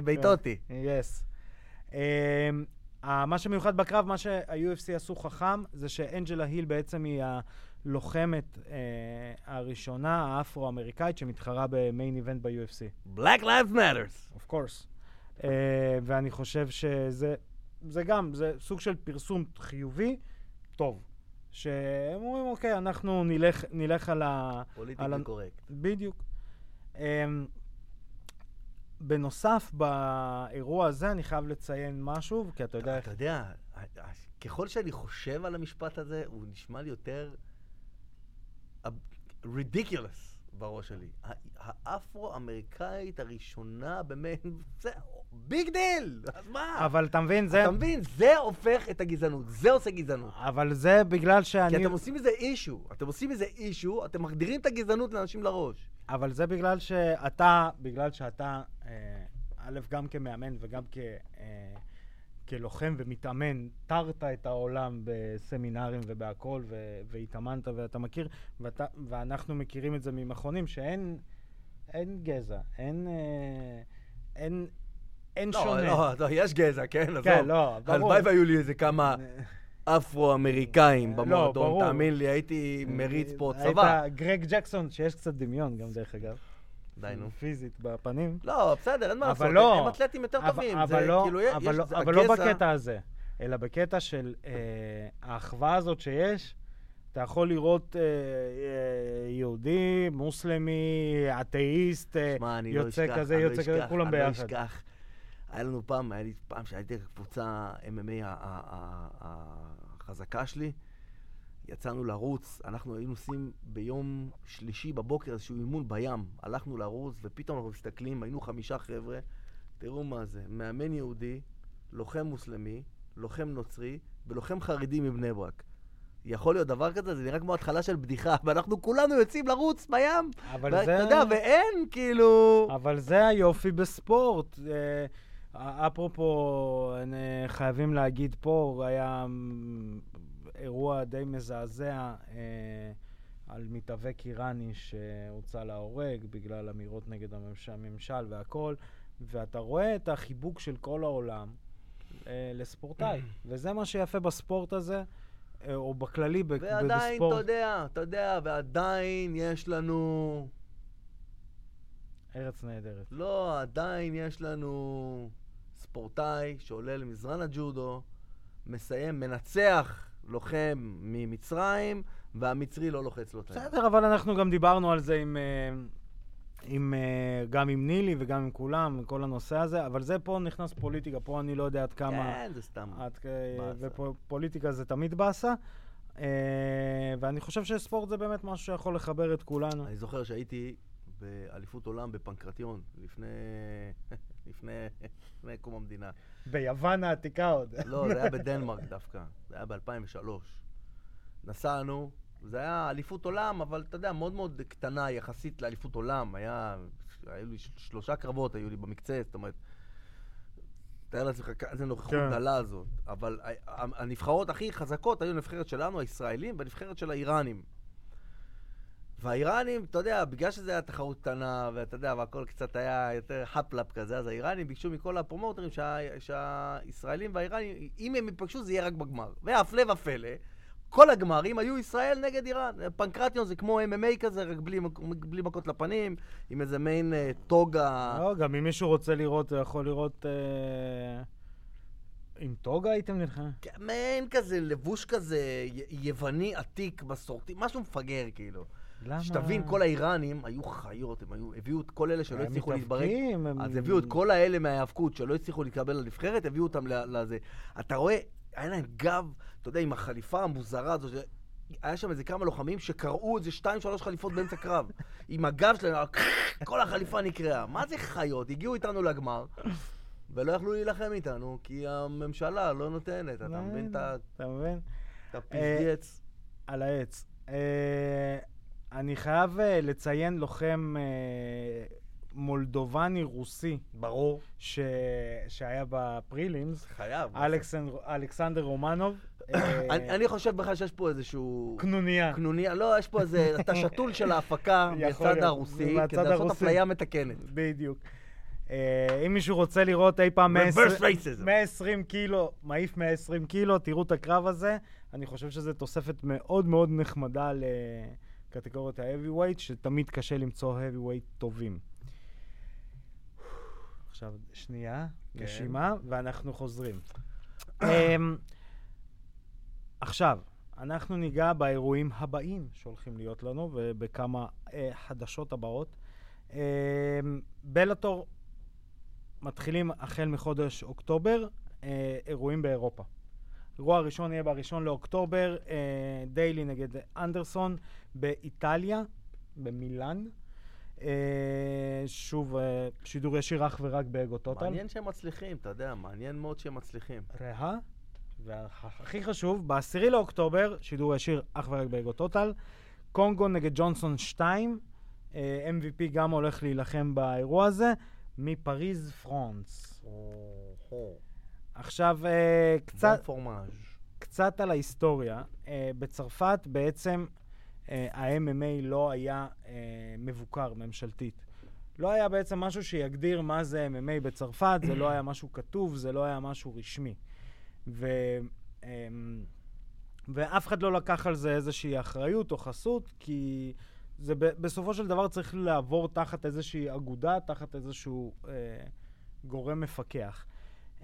בעיטותי. Yes. אמ, מה שמיוחד בקרב, מה שה-UFC עשו חכם, זה שאנג'לה היל בעצם היא הלוחמת אה, הראשונה, האפרו-אמריקאית, שמתחרה ב main event ב-UFC. Black Lives Matters. of course. אה, ואני חושב שזה זה גם, זה סוג של פרסום חיובי, טוב. שהם אומרים, אוקיי, אנחנו נלך, נלך על ה... על פוליטיקלי ה- קורקט. בדיוק. אמ, בנוסף, באירוע הזה אני חייב לציין משהו, כי אתה יודע איך... אתה יודע, ככל שאני חושב על המשפט הזה, הוא נשמע לי יותר ridiculous בראש שלי. האפרו-אמריקאית הראשונה באמת, זה big deal! אז מה? אבל אתה מבין, זה... אתה מבין? זה הופך את הגזענות, זה עושה גזענות. אבל זה בגלל כי שאני... אתם עושים מזה אישו, אתם עושים מזה אישו, אתם מחדירים את הגזענות לאנשים לראש. אבל זה בגלל שאתה, בגלל שאתה, אה, א', גם כמאמן וגם כ, אה, כלוחם ומתאמן, תרת את העולם בסמינרים ובהכול, ו- והתאמנת ואתה מכיר, ואתה, ואנחנו מכירים את זה ממכונים, שאין אין גזע, אין, אה, אין, אין לא, שונה. לא, לא, יש גזע, כן? כן, עזוב. לא, ברור. הלוואי והיו לי איזה כמה אפרו-אמריקאים לא, במועדון, ברור. תאמין לי, הייתי מריץ פה היית צבא. גרג ג'קסון, שיש קצת דמיון גם, דרך אגב. די, נו. פיזית בפנים. לא, בסדר, אין מה לעשות, לא. הם אתלטים יותר אבל- טובים. אבל זה לא, כאילו, יש, אבל לא- זה אבל לא בקטע הזה, אלא בקטע של אה, האחווה הזאת שיש. אתה יכול לראות אה, אה, יהודי, מוסלמי, אתאיסט, אה, לא יוצא אשכח, כזה, אני לא יוצא כזה, אשכח, כולם אני לא ביחד. אשכח. היה לנו פעם, היה לי פעם שהייתי בקבוצה MMA החזקה שלי, יצאנו לרוץ, אנחנו היינו עושים ביום שלישי בבוקר איזשהו אימון בים. הלכנו לרוץ, ופתאום אנחנו מסתכלים, היינו חמישה חבר'ה, תראו מה זה, מאמן יהודי, לוחם מוסלמי, לוחם נוצרי ולוחם חרדי מבני ברק. יכול להיות דבר כזה? זה נראה כמו התחלה של בדיחה, ואנחנו כולנו יוצאים לרוץ בים, אבל זה... יודע, ואין כאילו... אבל זה היופי בספורט. אה, אפרופו, חייבים להגיד פה, היה אירוע די מזעזע אה, על מתאבק איראני שהוצא להורג בגלל אמירות נגד הממשל, הממשל והכל, ואתה רואה את החיבוק של כל העולם אה, לספורטאי, וזה מה שיפה בספורט הזה, אה, או בכללי, ב- ועדיין, אתה בספורט. יודע, אתה יודע, ועדיין יש לנו... ארץ נהדרת. לא, עדיין יש לנו ספורטאי שעולה למזרן הג'ודו, מסיים, מנצח לוחם ממצרים, והמצרי לא לוחץ לו את היד. בסדר, אבל אנחנו גם דיברנו על זה עם, אה, עם, אה, גם עם נילי וגם עם כולם, עם כל הנושא הזה, אבל זה פה נכנס פוליטיקה, פה אני לא יודע עד כמה... כן, זה סתם. עד. ופוליטיקה זה תמיד באסה. אה, ואני חושב שספורט זה באמת משהו שיכול לחבר את כולנו. אני זוכר שהייתי באליפות עולם בפנקרטיון, לפני... לפני... לפני קום המדינה. ביוון העתיקה עוד. לא, זה היה בדנמרק דווקא. זה היה ב-2003. נסענו, זה היה אליפות עולם, אבל אתה יודע, מאוד מאוד קטנה יחסית לאליפות עולם. היה... היו לי שלושה קרבות, היו לי במקצה, זאת אומרת... תאר לעצמך איזה נוכחות כן. דלה הזאת. אבל הנבחרות הכי חזקות היו הנבחרת שלנו, הישראלים, והנבחרת של האיראנים. והאיראנים, אתה יודע, בגלל שזו הייתה תחרות קטנה, ואתה יודע, והכל קצת היה יותר חפלאפ כזה, אז האיראנים ביקשו מכל הפרומוטרים שה, שהישראלים והאיראנים, אם הם ייפגשו זה יהיה רק בגמר. והפלא ופלא, כל הגמרים היו ישראל נגד איראן. פנקרטיון זה כמו MMA כזה, רק בלי, בלי מכות לפנים, עם איזה מעין אה, טוגה. לא, גם אם מישהו רוצה לראות, הוא יכול לראות... אה, עם טוגה הייתם נלחמים? כן, מעין כזה, לבוש כזה יווני עתיק, מסורתי, משהו מפגר כאילו. למה? שתבין, כל האיראנים היו חיות, הם היו, הביאו את כל אלה שלא הצליחו להתברג. מתאבקים, הם- אז הביאו את כל האלה מההיאבקות שלא הצליחו להתקבל לנבחרת, הביאו אותם לזה. אתה רואה, היה להם גב, אתה יודע, עם החליפה המוזרה הזו, היה שם איזה כמה לוחמים שקרעו איזה שתיים, שלוש חליפות באמצע קרב. עם הגב שלהם, כל החליפה נקרעה. מה זה חיות? הגיעו איתנו לגמר, ולא יכלו להילחם איתנו, כי הממשלה לא נותנת. אתה מבין את ה- אתה מבין? את הפזגץ? על העץ. אני חייב אה, לציין לוחם אה, מולדובני רוסי, ברור. ש... שהיה בפרילימס, חייב. אלכסנ... אלכסנדר רומנוב. אה, אני אני חושב בכלל שיש פה איזשהו... קנוניה. קנוניה, לא, יש פה איזה, אתה שתול של ההפקה להיות, הרוסי, מהצד כדי לעשות. אפליה מתקנת. בדיוק. אם מישהו רוצה לראות אי פעם 120 Reverse racism. 120 קילו, מעיף 120 קילו, תראו את הקרב הזה. אני חושב שזו תוספת מאוד מאוד נחמדה לקטגוריית ה-heavyweight, שתמיד קשה למצוא heavyweight טובים. עכשיו, שנייה, כן. נשימה, ואנחנו חוזרים. אמ, עכשיו, אנחנו ניגע באירועים הבאים שהולכים להיות לנו, ובכמה אה, חדשות הבאות. אמ, בלאטור מתחילים החל מחודש אוקטובר, אה, אירועים באירופה. אירוע הראשון יהיה בראשון לאוקטובר, אה, דיילי נגד אנדרסון באיטליה, במילאן. אה, שוב, אה, שידור ישיר אך ורק באגו טוטל. מעניין שהם מצליחים, אתה יודע, מעניין מאוד שהם מצליחים. ראה, והכי חשוב, ב-10 לאוקטובר, שידור ישיר אך ורק באגו טוטל, קונגו נגד ג'ונסון 2, אה, MVP גם הולך להילחם באירוע הזה, מפריז פרנס. עכשיו, אה, קצת, פורמאז'. קצת על ההיסטוריה. אה, בצרפת בעצם אה, ה-MMA לא היה אה, מבוקר ממשלתית. לא היה בעצם משהו שיגדיר מה זה MMA בצרפת, זה לא היה משהו כתוב, זה לא היה משהו רשמי. ו, אה, ואף אחד לא לקח על זה איזושהי אחריות או חסות, כי זה ב- בסופו של דבר צריך לעבור תחת איזושהי אגודה, תחת איזשהו אה, גורם מפקח.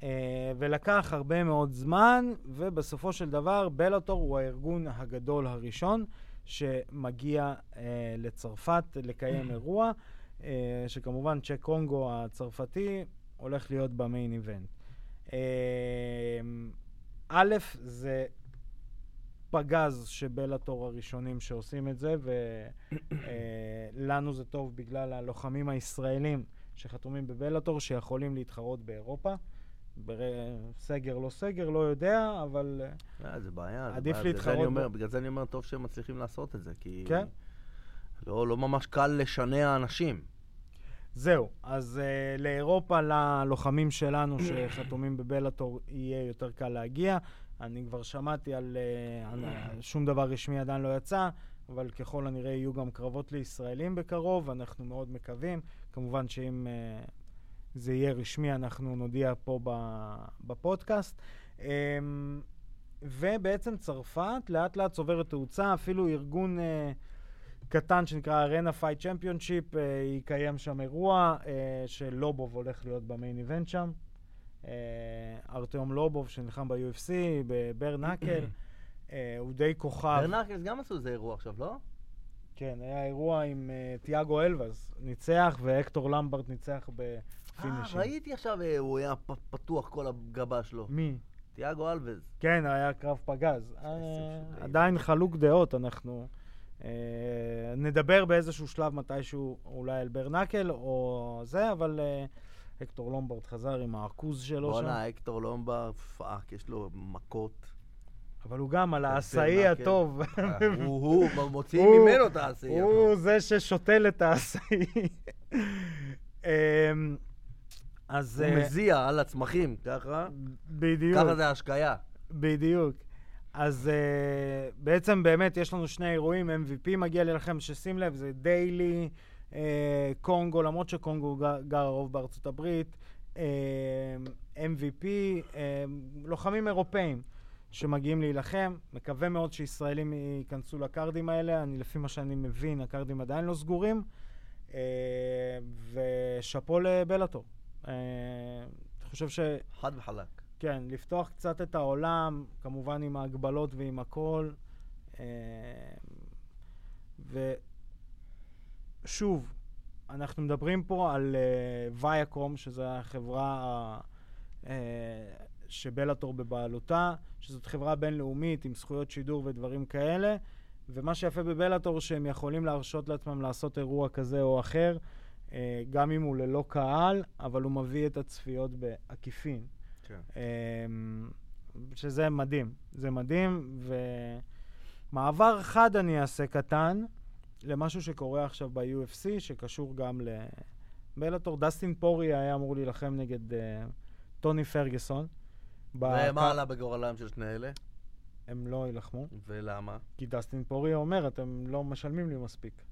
אה, ולקח הרבה מאוד זמן, ובסופו של דבר בלאטור הוא הארגון הגדול הראשון שמגיע אה, לצרפת לקיים אירוע, אה, שכמובן צ'ק קונגו הצרפתי הולך להיות במיין איבנט. אה, א', זה פגז שבלאטור הראשונים שעושים את זה, ולנו זה טוב בגלל הלוחמים הישראלים שחתומים בבלאטור, שיכולים להתחרות באירופה. בר... סגר לא סגר, לא יודע, אבל... אה, אה, זה בעיה. זה עדיף בעיה. בגלל זה להתחרות אני אומר-. בגלל זה אני אומר, טוב שהם מצליחים לעשות את זה, כי... כן. לא לא ממש קל לשנע אנשים. זהו, אז uh, לאירופה, ללוחמים שלנו שחתומים בבלאטור, יהיה יותר קל להגיע. אני כבר שמעתי על... אה, על שום דבר רשמי עדיין לא יצא, אבל ככל הנראה יהיו גם קרבות לישראלים בקרוב, אנחנו מאוד מקווים. כמובן שאם אה, זה יהיה רשמי, אנחנו נודיע פה בפודקאסט. אמ, ובעצם צרפת לאט לאט צוברת תאוצה, אפילו ארגון אה, קטן שנקרא Arena Fight Championship, יקיים שם אירוע אה, שלובוב הולך להיות ב main event שם. Uh, ארטיום לובוב שנלחם ב-UFC, בברנקל, uh, הוא די כוכב. ברנקלס גם עשו איזה אירוע עכשיו, לא? כן, היה אירוע עם uh, תיאגו אלוואז, ניצח, והקטור למברט ניצח אה, בפינישים. ראיתי עכשיו, אה, הוא היה פתוח כל הגבה שלו. מי? תיאגו אלווז. כן, היה קרב פגז. אה, עדיין חלוק דעות, אנחנו אה, נדבר באיזשהו שלב מתישהו אולי על ברנקל או זה, אבל אה, הקטור לומברד חזר עם העכוז שלו שם. בואנה, הקטור לומבר, פאק, יש לו מכות. אבל הוא גם על העשאי ברנקל. הטוב. הוא, הוא, מוציאים ממנו את העשייה. הוא זה ששותל את העשאי. אמ, אז... הוא אה, מזיע על הצמחים, ככה. בדיוק. ככה זה השקיה. בדיוק. אז uh, בעצם באמת יש לנו שני אירועים, MVP מגיע להילחם, ששים לב, זה דיילי, uh, קונגו, למרות שקונגו גר הרוב בארצות הברית, uh, MVP, uh, לוחמים אירופאים, שמגיעים להילחם. מקווה מאוד שישראלים ייכנסו לקארדים האלה. אני, לפי מה שאני מבין, הקארדים עדיין לא סגורים. אה, ושאפו לבלאטור. אה, אני חושב ש... חד וחלק. כן, לפתוח קצת את העולם, כמובן עם ההגבלות ועם הכל. אה, ושוב, אנחנו מדברים פה על ויאקום, שזו החברה שבלאטור בבעלותה, שזאת חברה בינלאומית עם זכויות שידור ודברים כאלה, ומה שיפה בבלאטור שהם יכולים להרשות לעצמם לעשות אירוע כזה או אחר, uh, גם אם הוא ללא קהל, אבל הוא מביא את הצפיות בעקיפין. כן. Uh, שזה מדהים. זה מדהים, ומעבר חד אני אעשה קטן. למשהו שקורה עכשיו ב-UFC, שקשור גם לבלאטור. דסטין פורי היה אמור להילחם נגד uh, טוני פרגוסון. ומה עלה בגורלם של שני אלה? הם לא יילחמו. ולמה? כי דסטין פורי אומר, אתם לא משלמים לי מספיק.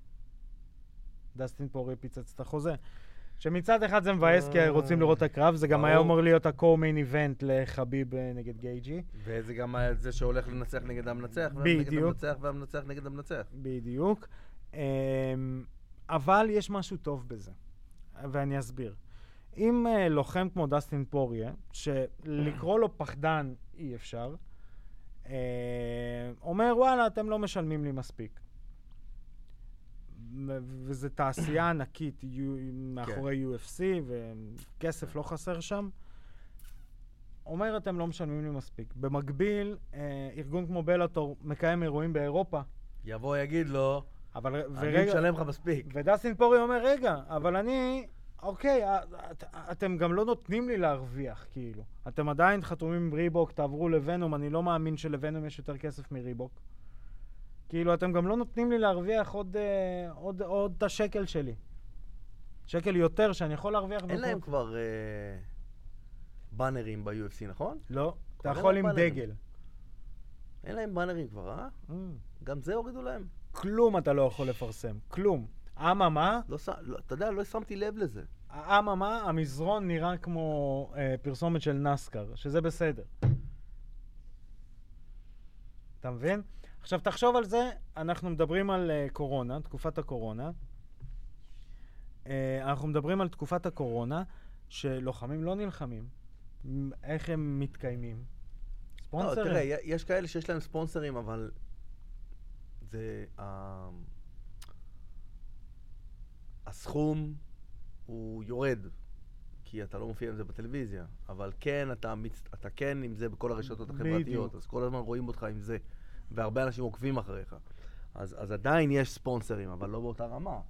דסטין פורי פיצץ את החוזה. שמצד אחד זה מבאס כי רוצים לראות את הקרב, זה גם היה אמור להיות ה-co-main event לחביב אה, נגד גייג'י. וזה גם זה שהולך לנצח נגד המנצח, בדיוק. והמנצח נגד המנצח. בדיוק. אמ, אבל יש משהו טוב בזה, ואני אסביר. אם uh, לוחם כמו דסטין פוריה, שלקרוא לו פחדן אי אפשר, uh, אומר, וואלה, אתם לא משלמים לי מספיק. וזו תעשייה ענקית מאחורי כן. UFC, וכסף לא חסר שם. אומר, אתם לא משלמים לי מספיק. במקביל, אה, ארגון כמו בלאטור מקיים אירועים באירופה. יבוא, יגיד לו, אבל ורגע... אני משלם לך מספיק. ודסטין פורי אומר, רגע, אבל אני... אוקיי, את, אתם גם לא נותנים לי להרוויח, כאילו. אתם עדיין חתומים עם ריבוק, תעברו לוונום, אני לא מאמין שלוונום יש יותר כסף מריבוק. כאילו, אתם גם לא נותנים לי להרוויח עוד, אה, עוד, עוד את השקל שלי. שקל יותר שאני יכול להרוויח. אין להם כבר אה, באנרים ב-UFC, נכון? לא, אתה יכול עם באנרים. דגל. אין להם באנרים כבר, אה? Mm. גם זה הורידו להם. כלום אתה לא יכול לפרסם, כלום. אממה... לא, לא, אתה יודע, לא שמתי לב לזה. אממה, המזרון נראה כמו אה, פרסומת של נסקר, שזה בסדר. אתה מבין? עכשיו, תחשוב על זה, אנחנו מדברים על uh, קורונה, תקופת הקורונה. Uh, אנחנו מדברים על תקופת הקורונה, שלוחמים לא נלחמים. איך הם מתקיימים? ספונסרים. לא, תראה, יש כאלה שיש להם ספונסרים, אבל זה... Uh, הסכום הוא יורד, כי אתה לא מופיע עם זה בטלוויזיה, אבל כן, אתה, מצ... אתה כן עם זה בכל הרשתות החברתיות. אז כל הזמן רואים אותך עם זה, והרבה אנשים עוקבים אחריך. אז, אז עדיין יש ספונסרים, אבל לא באותה רמה.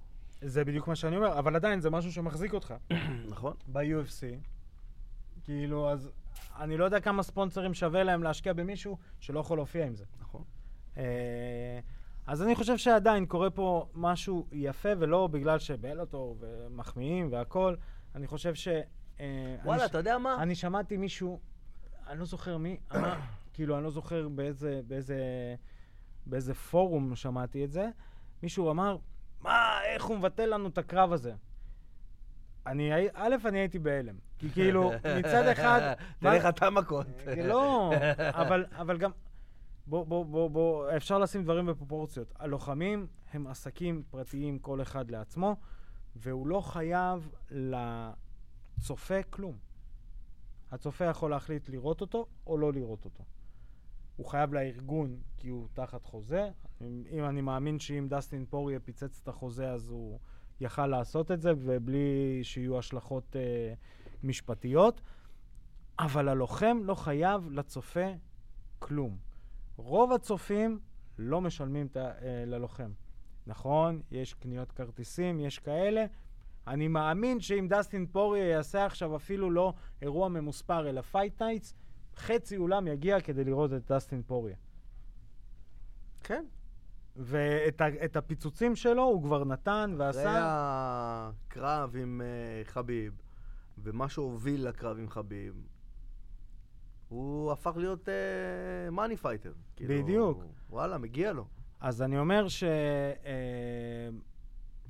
זה בדיוק מה שאני אומר, אבל עדיין זה משהו שמחזיק אותך. נכון. ב-UFC. כאילו, אז אני לא יודע כמה ספונסרים שווה להם להשקיע במישהו שלא יכול להופיע עם זה. נכון. אה, אז אני חושב שעדיין קורה פה משהו יפה, ולא בגלל שבלוטור ומחמיאים והכול. אני חושב ש... אה, וואלה, אתה יודע מה? אני שמעתי מישהו, אני לא זוכר מי, אמר, כאילו, אני לא זוכר באיזה, באיזה, באיזה פורום שמעתי את זה. מישהו אמר, מה, איך הוא מבטל לנו את הקרב הזה? אני, א', אני הייתי בהלם. כי כאילו, מצד אחד... תראה איך אתה מכות. לא, אבל, אבל גם... בוא, בוא, בוא, בוא, אפשר לשים דברים בפרופורציות. הלוחמים הם עסקים פרטיים, כל אחד לעצמו, והוא לא חייב לצופה כלום. הצופה יכול להחליט לראות אותו או לא לראות אותו. הוא חייב לארגון כי הוא תחת חוזה. אם אני מאמין שאם דסטין פוריה פיצץ את החוזה אז הוא יכל לעשות את זה ובלי שיהיו השלכות אה, משפטיות. אבל הלוחם לא חייב לצופה כלום. רוב הצופים לא משלמים ת, אה, ללוחם. נכון, יש קניות כרטיסים, יש כאלה. אני מאמין שאם דסטין פוריה יעשה עכשיו אפילו לא אירוע ממוספר, אלא fight nights, חצי אולם יגיע כדי לראות את דסטין פוריה. כן. ואת הפיצוצים שלו הוא כבר נתן ועשה... אחרי הקרב עם אה, חביב, ומה שהוביל לקרב עם חביב, הוא הפך להיות money אה, fighter. בדיוק. כאילו, וואלה, מגיע לו. אז אני אומר ש... Uh,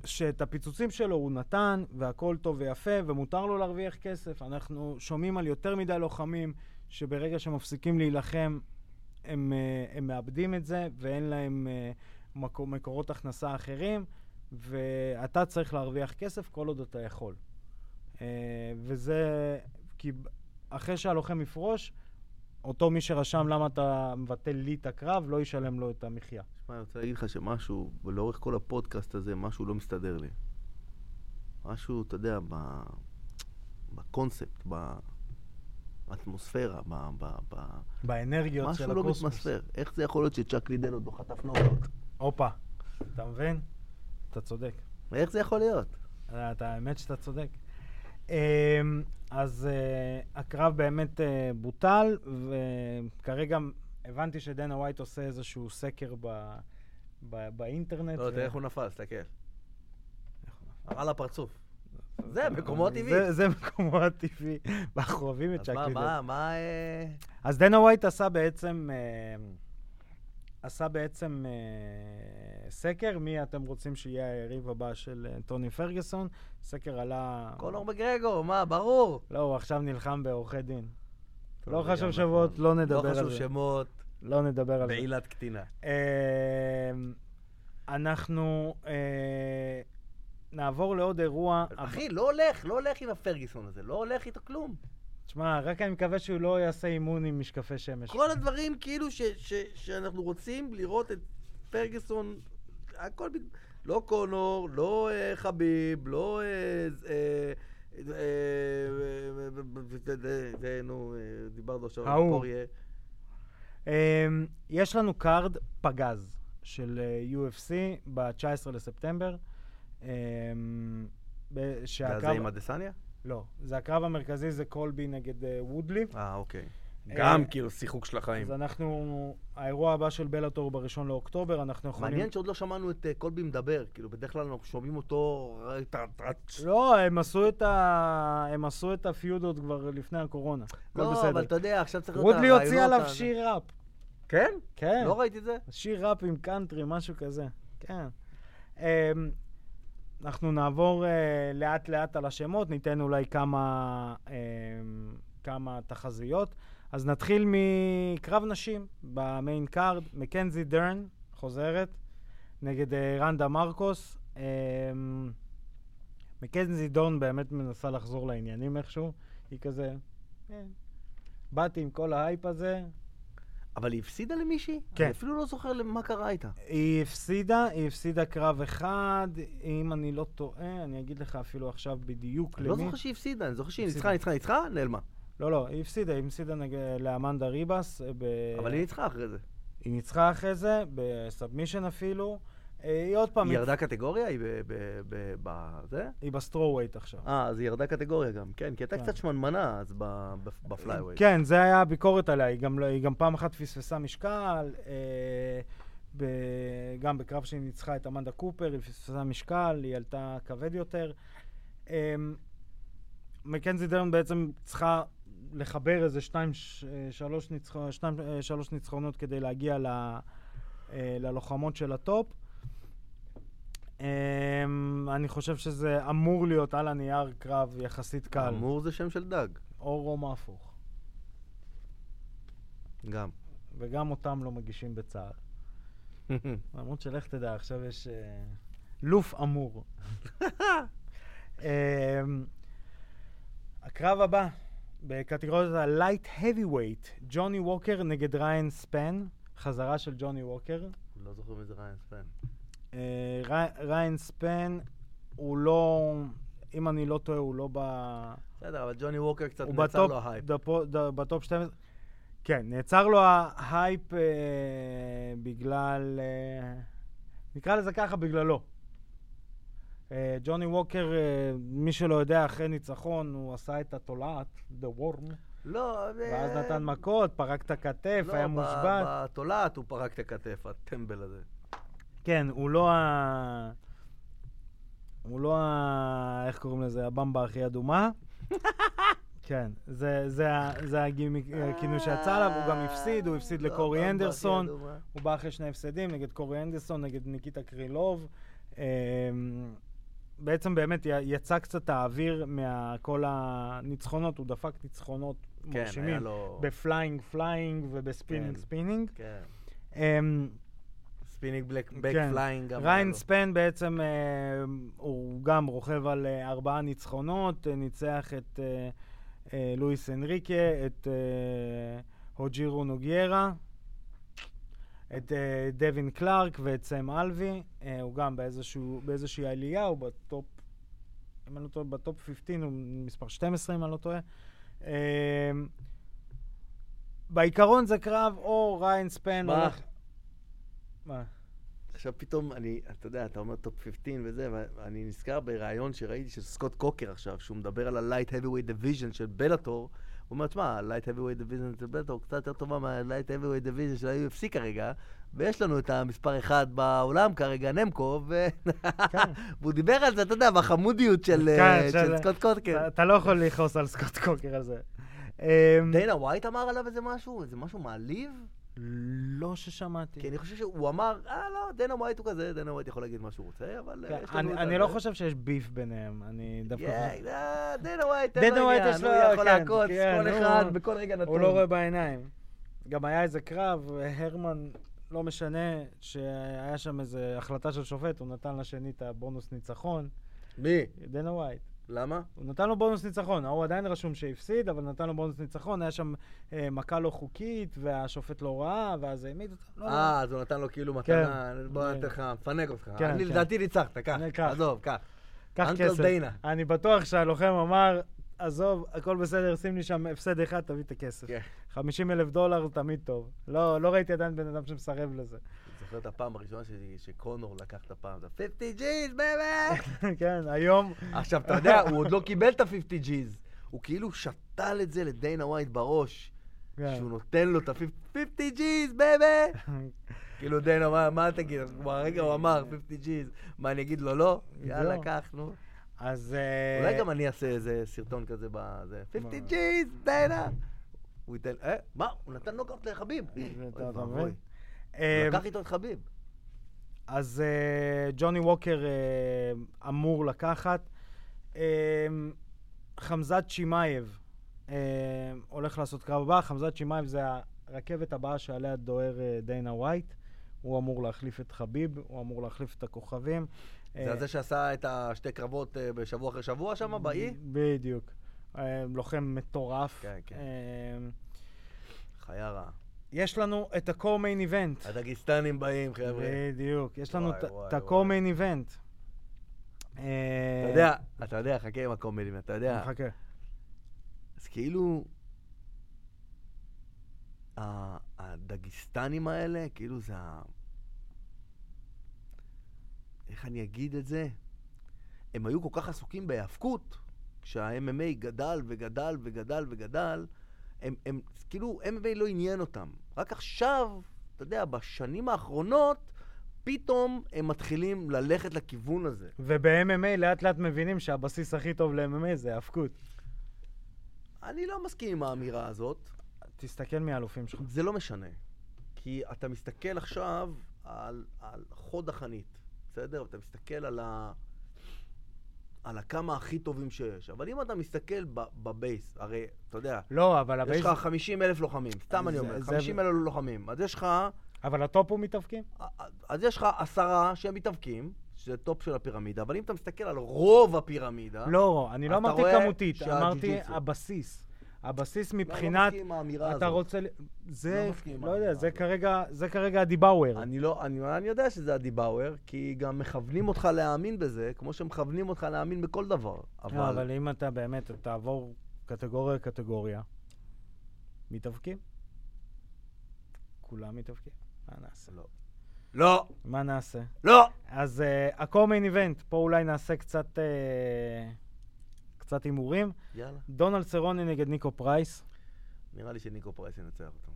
שאת הפיצוצים שלו הוא נתן, והכל טוב ויפה, ומותר לו להרוויח כסף. אנחנו שומעים על יותר מדי לוחמים שברגע שמפסיקים להילחם, הם, אה, הם מאבדים את זה, ואין להם אה, מקור, מקורות הכנסה אחרים, ואתה צריך להרוויח כסף כל עוד אתה יכול. אה, וזה, כי אחרי שהלוחם יפרוש, אותו מי שרשם למה אתה מבטל לי את הקרב, לא ישלם לו את המחיה. תשמע, אני רוצה להגיד לך שמשהו, ולאורך כל הפודקאסט הזה, משהו לא מסתדר לי. משהו, אתה יודע, ב... בקונספט, באטמוספירה, ב... ב... ב... באנרגיות של משהו לא הקוסמוס. מתמספר. איך זה יכול להיות שצ'אק לידל עוד לא חטף נוקאוט? הופה, אתה מבין? אתה צודק. איך זה יכול להיות? אתה, האמת שאתה צודק. אמ, אז אה, הקרב באמת אה, בוטל, וכרגע הבנתי שדנה ווייט עושה איזשהו סקר ב, ב, באינטרנט. לא, תראה איך הוא נפל, תסתכל. הרע לפרצוף. זה מקומו הטבעי. זה, מקומו הטבעי. אנחנו אוהבים את אז צ'אק מה, לידל. מה, מה... אה, אז דנה ווייט עשה בעצם, עשה בעצם אה, סקר, מי אתם רוצים שיהיה היריב הבא של אה, טוני פרגוסון. סקר עלה... קונור מגרגור, מה, ברור. לא, הוא עכשיו נלחם בעורכי דין. לא זה חשוב שבועות. לא נדבר על לא חשוב זה. שמות, לא נדבר על זה. בעילת קטינה. אה, אנחנו אה, נעבור לעוד אירוע. אחי, לא הולך, לא הולך עם הפרגיסון הזה, לא הולך איתו כלום. תשמע, רק אני מקווה שהוא לא יעשה אימון עם משקפי שמש. כל הדברים כאילו ש, ש, שאנחנו רוצים לראות את פרגוסון, הכל, לא קונור, לא אה, חביב, לא... אה, אה, אה, אה, נו, אה, דיברנו עכשיו על. פוריה. אה, יש לנו card פגז של אה, UFC ב-19 לספטמבר. אה, זה. עם אדסניה? לא, זה הקרב המרכזי, זה קולבי נגד אה, וודלי. אה, אוקיי. אה, גם כאילו שיחוק של החיים. אז אנחנו, האירוע הבא של בלאטור הוא בראשון לאוקטובר, אנחנו יכולים... מעניין שעוד לא שמענו את אה, קולבי מדבר, כאילו בדרך כלל אנחנו שומעים אותו... לא, הם עשו את ה... הם עשו את הפיודות כבר לפני הקורונה. לא, בסדר. אבל אתה יודע, עכשיו צריך להיות וודלי הוציא הרעיונות עליו שיר ראפ. כן? כן. לא ראיתי את זה? שיר ראפ עם קאנטרי, משהו כזה. כן. אנחנו נעבור אה, לאט-לאט על השמות, ניתן אולי כמה, אמ, כמה תחזיות. אז נתחיל מקרב נשים ב main card, מקנזי דרן חוזרת נגד אה, רנדה מרקוס. מקנזי דרן באמת מנסה לחזור לעניינים איכשהו, היא כזה, אה, באתי עם כל ההייפ הזה, אבל היא הפסידה למישהי? כן. אני אפילו לא זוכר מה קרה איתה. היא הפסידה, היא הפסידה קרב אחד, אם אני לא טועה, אני אגיד לך אפילו עכשיו בדיוק אני למי. לא זוכר שהיא הפסידה, אני זוכר שהיא. ניצחה, ניצחה, ניצחה, נעלמה. לא, לא, היא הפסידה, היא הפסידה נגד לאמנדה ריבס. ב... אבל היא ניצחה אחרי זה. היא ניצחה אחרי זה, ב submission אפילו. אה, היא עוד פעם, היא ירדה קטגוריה? היא ב- ב- ב- בזה? היא ב strawweight עכשיו. אה, אז היא ירדה קטגוריה גם, כן, כי הייתה כן. קצת שמנמנה אז ב flyweight. כן, זה היה הביקורת עליה, היא גם, לא- פעם אחת פספסה משקל, אה, ב, גם בקרב שהיא ניצחה את אמנדה קופר, היא פספסה משקל, היא עלתה כבד יותר. אה, מקנזי דרן בעצם צריכה לחבר איזה שתיים, אה, שלוש, ניצח, שתיים, שלוש ניצחונות כדי להגיע ל, ללוחמות של הטופ. אה, אני חושב שזה אמור להיות על הנייר קרב יחסית קל. אמור זה שם של דג. או רום הפוך. גם. וגם אותם לא מגישים בצה"ל. למרות שלך תדע, עכשיו יש אה, לוף אמור. אה, הקרב הבא, בקטגוריית ה-Light Heavyweight, ג'וני ווקר נגד ריין ספן, חזרה של ג'וני ווקר. לא זוכר מי זה ריין ספן. אה, רי- ריין ספן הוא לא, אם אני לא טועה, הוא לא ב... בסדר, אבל ג'וני ווקר קצת נעצר לו ד, ב top 12. כן, נעצר לו ההייפ אה, בגלל, אה, נקרא לזה ככה, בגללו. אה, ג'וני ווקר, אה, מי שלא יודע, אחרי ניצחון, הוא עשה את התולעת, The Worm, לא, ואז נתן מכות, פרק את הכתף, היה מושבת. לא, בתולעת הוא פרק את הכתף, הטמבל הזה. כן, הוא לא ה... הוא לא ה... איך קוראים לזה? הבמבה הכי אדומה. כן, זה, זה, זה הגימיק- הכינוי שיצא עליו, הוא גם הפסיד, הוא הפסיד לא, לקורי אנדרסון. הוא בא אחרי שני הפסדים, נגד קורי אנדרסון, נגד ניקיטה קרילוב. אמ, בעצם באמת יצא קצת האוויר מכל הניצחונות, הוא דפק ניצחונות כן, מרשימים. לו... בפליינג פליינג ובספינינג כן. ספינינג. כן. ספינינג בלק בק כן. פליינג גם. היה ריין. ספן בעצם, אה, הוא גם רוכב על אה, ארבעה ניצחונות, אה, ניצח את לואיס אנריקה, את הוג'ירו נוגיירה, את דווין קלארק ואת סם אלווי. הוא גם באיזשהו, באיזושהי עלייה, הוא ב top, אם אני לא טועה, ב top 15, הוא מספר 12 אם אני לא טועה. בעיקרון זה קרב או ריין ספן? הולך... מה? עכשיו פתאום, אני, אתה יודע, אתה אומר top 15 וזה, ואני נזכר בריאיון שראיתי של סקוט קוקר עכשיו, שהוא מדבר על ה-Light Heavyweight Division של בלאטור. הוא אומר, תשמע, ה-Light Heavyweight Division של בלאטור קצת יותר טובה מה-Light Heavyweight Division של ה-UFC כרגע, ויש לנו את המספר אחד בעולם כרגע, נמקוב, ו... כן. והוא דיבר על זה, אתה יודע, בחמודיות של, כן, אה, של- של סקוט קוקר. אתה- לא יכול לכעוס על סקוט קוקר על זה. אמ, דיינה ווייט אמר עליו איזה משהו? איזה משהו מעליב? לא ששמעתי. כי אני חושב שהוא אמר, אה, לא, דיינה ווייט הוא כזה, דיינה ווייט יכול להגיד מה שהוא רוצה, אבל... אה, כן, יש לנו אני לא חושב שיש beef ביניהם, אני דווקא כן. אה, דיינה ווייט, לו ווייט יש הוא לו- יכול כן, לעקוץ כן, כל הוא- אחד בכל רגע נתון. הוא לא רואה בעיניים. גם היה איזה קרב, הרמן, לא משנה, שהיה שם איזו החלטה של שופט, הוא נתן לשני את הבונוס ניצחון. מי? דנה ווייט. למה? הוא נתן לו בונוס ניצחון, ההוא עדיין רשום שהפסיד, אבל נתן לו בונוס ניצחון, היה שם אה, מכה לא חוקית, והשופט לא ראה, ואז העמיד אותו. לא, לא. אה, אז הוא נתן לו כאילו כן. מתנה, בוא כן. ניתן לך, מפנק אותך. כן, אני כן. לדעתי ניצחת, קח. עזוב, קח. קח כסף. דיינה. אני בטוח שהלוחם אמר, עזוב, הכל בסדר, שים לי שם הפסד אחד, תביא את הכסף. כן. 50 אלף דולר תמיד טוב. לא, לא ראיתי עדיין בן אדם שמסרב לזה. זוכר את הפעם הראשונה שקונור לקח את הפעם, זה 50 G's, baby! כן, היום... עכשיו, אתה יודע, הוא עוד לא קיבל את ה-50 G's. הוא כאילו שתל את זה לדיינה ווייט בראש, כן. שהוא נותן לו את ה-50 G's, baby! כאילו, דיינה, מה- תגיד? ברגע הוא אמר 50 G's, מה, אני אגיד לו לא? יאללה. קח, נו. אז... אה, אולי גם אני אעשה איזה סרטון כזה בזה. 50 מה? G's, דיינה! הוא ייתן, אה, מה? הוא נתן נוקאוט לחביב. אה, לקח איתו את חביב. אז אה, ג'וני ווקר אה, אמור לקחת. אה, חמזת שימאייב אה, הולך לעשות קרב הבא. חמזת שימאייב זה הרכבת הבאה שעליה דוהר אה, דיינה ווייט. הוא אמור להחליף את חביב, הוא אמור להחליף את הכוכבים. זה אה, זה שעשה את השתי קרבות בשבוע אחרי שבוע שם, באי? בדיוק. לוחם מטורף. כן, כן. יש לנו את ה-core main event. הדגיסטנים באים, חבר'ה. בדיוק. יש לנו את- ה-core main event. אתה יודע, אתה יודע, חכה עם הקומדים, אתה יודע. חכה. אז כאילו... הדגיסטנים האלה, כאילו זה ה... איך אני אגיד את זה? הם היו כל כך עסוקים בהיאבקות, כשה-MMA גדל וגדל וגדל וגדל, הם, הם כאילו, MMA לא עניין אותם. רק עכשיו, אתה יודע, בשנים האחרונות, פתאום הם מתחילים ללכת לכיוון הזה. וב-MMA לאט לאט מבינים שהבסיס הכי טוב ל-MMA זה האבקות. אני לא מסכים עם האמירה הזאת. תסתכל מי האלופים שלך. זה לא משנה. כי אתה מסתכל עכשיו על, על חוד החנית, בסדר? אתה מסתכל על ה... על הכמה הכי טובים שיש. אבל אם אתה מסתכל ב base, הרי, אתה יודע, לא, אבל יש ה base... לך 50 אלף לוחמים, סתם אני אומר, זה- 50 אלף לוחמים. אז יש לך, אבל ה top הוא מתאבקים? אז יש לך עשרה שהם מתאבקים, שזה top של הפירמידה, אבל אם אתה מסתכל על רוב הפירמידה, לא, אני לא אמרתי כמותית, אמרתי שהג'יוג'יטסו- הבסיס. הבסיס לא, לא מבחינת... מסכים עם האמירה הזאת. אתה רוצה... ל- זה... לא מסכים עם לא יודע, זה. כרגע... זה כרגע הדיבאוור. אני לא, אני, אני יודע שזה עדי באואר, כי גם מכוונים אותך להאמין בזה, כמו שמכוונים אותך להאמין בכל דבר. אבל, לא, אבל אם אתה באמת תעבור קטגוריה-קטגוריה, מתאבקים. כולם מתאבקים. מה נעשה? לא. לא, מה נעשה? לא! אז uh, event, פה אולי נעשה קצת, uh, קצת הימורים. יאללה. דונלד סרוני נגד ניקו פרייס. נראה לי שניקו פרייס ינצח אותו.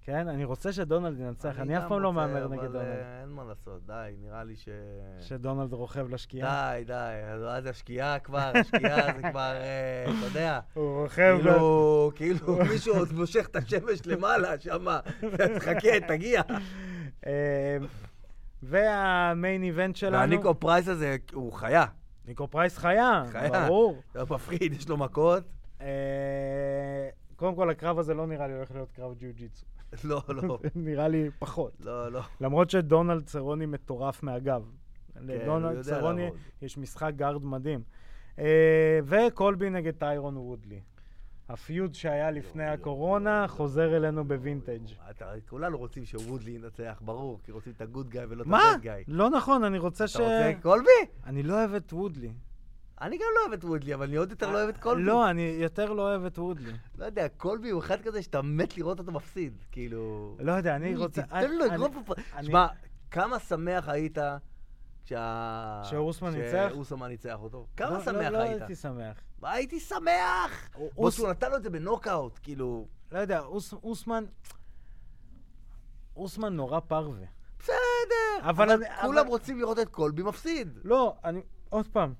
כן, אני רוצה שדונלד ינצח, אני אף גם פעם לא מהמר נגד דונלד. אה, אין מה לעשות, די, נראה לי ש... שדונלד רוכב לשקיעה. די, די, אז השקיעה כבר, השקיעה זה כבר, אה, אתה יודע, הוא רוכב... כאילו, כאילו מישהו עוד מושך את השמש למעלה, שמה, תחכה, תגיע. אה, וה main event שלנו... והניקו פרייס הזה, הוא חיה. ניקו פרייס חיה, חיה. ברור. לא מפחיד, יש לו מכות. אה, קודם כל, הקרב הזה לא נראה לי הולך להיות קרב ג'יו-ג'יצו. לא, לא, נראה לי פחות. לא, לא. למרות שדונלד צרוני מטורף מהגב. כן, לדונלד צרוני. יש משחק guard מדהים. אה, וקולבי נגד טיירון וודלי. ה feud שהיה לפני יואו, הקורונה יואו, חוזר אלינו בווינטג'. אתה, כולנו רוצים שוודלי ינצח, ברור, כי רוצים את ה good guy ולא את מה? ה bad guy. לא נכון, אני רוצה ש... אתה רוצה קולבי? אני לא אוהב את וודלי. אני גם לא אוהב את וודלי, אבל אני עוד יותר לא אוהב את קולבי. לא, אני יותר לא אוהב את וודלי. לא יודע, קולבי הוא אחד כזה שאתה מת לראות אותו מפסיד, כאילו... לא יודע, אני רוצה... תן לו אגרוף שמע, כמה שמח היית כשה... שאוסמן ניצח? שאוסמן ניצח אותו? לא- כמה לא- שמח לא היית? הייתי שמח. הייתי שמח! בוס, הוא נתן לו את זה בנוקאוט, כאילו... לא יודע, אוס- אוסמן... אוסמן נורא פרווה. בסדר, אבל אבל כולם אבל- רוצים לראות את קולבי מפסיד. לא, אני... עוד פעם.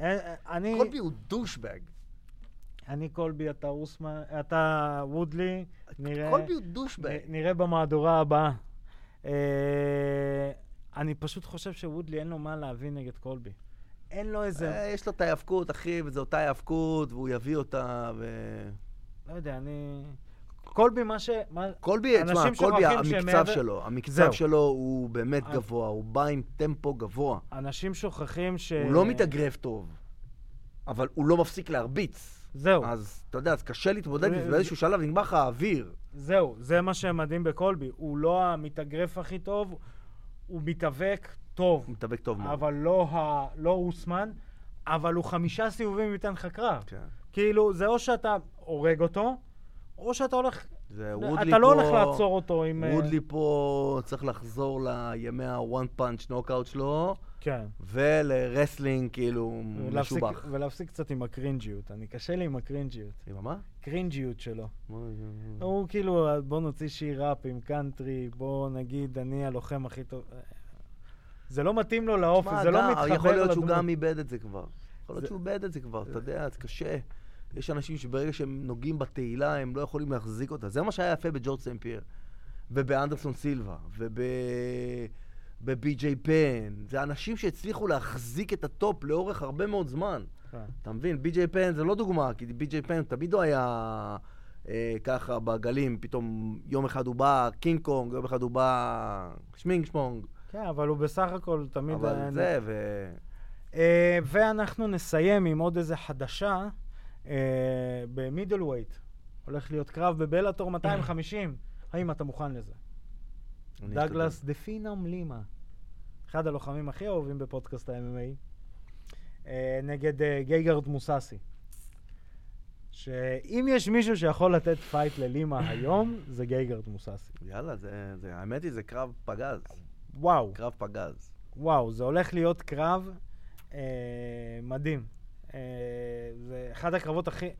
אה, אני... קולבי הוא דושבג. אני קולבי, אתה אוסמן, אתה וודלי, נראה, קולבי הוא דושבג. נראה במהדורה הבאה. אני פשוט חושב שוודלי אין לו מה להביא נגד קולבי. אין לו איזה, אה, יש לו את ההיאבקות, אחי, וזו אותה היאבקות, והוא יביא אותה, ו... לא יודע, אני... קולבי, מה ש... מה... קולבי, תשמע, קולבי, המקצב שמעבר- שלו, המקצב זהו. שלו הוא באמת גבוה, הוא בא עם טמפו גבוה. אנשים שוכחים ש... הוא לא מתאגרף טוב, אבל הוא לא מפסיק להרביץ. זהו, אז אתה יודע, אז קשה להתמודד, זה- ובאיזשהו שלב נגמר לך האוויר. זהו, זה מה שמדהים בקולבי. הוא לא המתאגרף הכי טוב, הוא מתאבק טוב, הוא מתאבק טוב מאוד. אבל לא, ה... לא אוסמן, אבל הוא חמישה סיבובים ייתן לך קרב. כן. כאילו, זה או שאתה הורג אותו, או שאתה הולך... זה אתה וודלי פה... לא הולך לעצור אותו עם... אה, וודלי פה צריך לחזור לימי ה one punch knockout שלו, כן. ול wrestling כאילו ולהפסיק, משובח. ולהפסיק קצת עם הקרינג'יות. אני קשה לי עם הקרינג'יות. עם מה? קרינג'יות שלו. הוא כאילו, בוא נוציא שיר ראפ עם קאנטרי, בוא נגיד, אני הלוחם הכי טוב. זה לא מתאים לו לאופי, זה לא מתחבר יכול להיות לדמות. שהוא גם איבד את זה כבר. יכול להיות שהוא איבד את זה כבר, אתה יודע, זה קשה. יש אנשים שברגע שהם נוגעים בתהילה, הם לא יכולים להחזיק אותה. זה מה שהיה יפה בג'ורג' סן פייר, ובאנדרסון סילבה, ובבי.ג'יי פן. זה אנשים שהצליחו להחזיק את הטופ לאורך הרבה מאוד זמן. כן. אתה מבין? בי.ג'יי פן זה לא דוגמה, כי בי.ג'יי פן תמיד הוא היה אה, ככה בגלים, פתאום יום אחד הוא בא קינג קונג, יום אחד הוא בא שמינג שמונג. כן, אבל הוא בסך הכל תמיד... אבל היה- זה, ו... אה, ואנחנו נסיים עם עוד איזה חדשה אה, ב middleweight. הולך להיות קרב בבלאטור 250. האם אתה מוכן לזה? דגלס the phenom לימה. אחד הלוחמים הכי אהובים בפודקאסט ה-MMA. אה, נגד אה, גייגרד מוססי. שאם יש מישהו שיכול לתת fight ללימה היום, זה גייגרד מוססי. יאללה, זה, זה, האמת היא, זה קרב פגז. וואו, קרב פגז. וואו, זה הולך להיות קרב אה, מדהים. אה, זה אחד הקרבות הכי...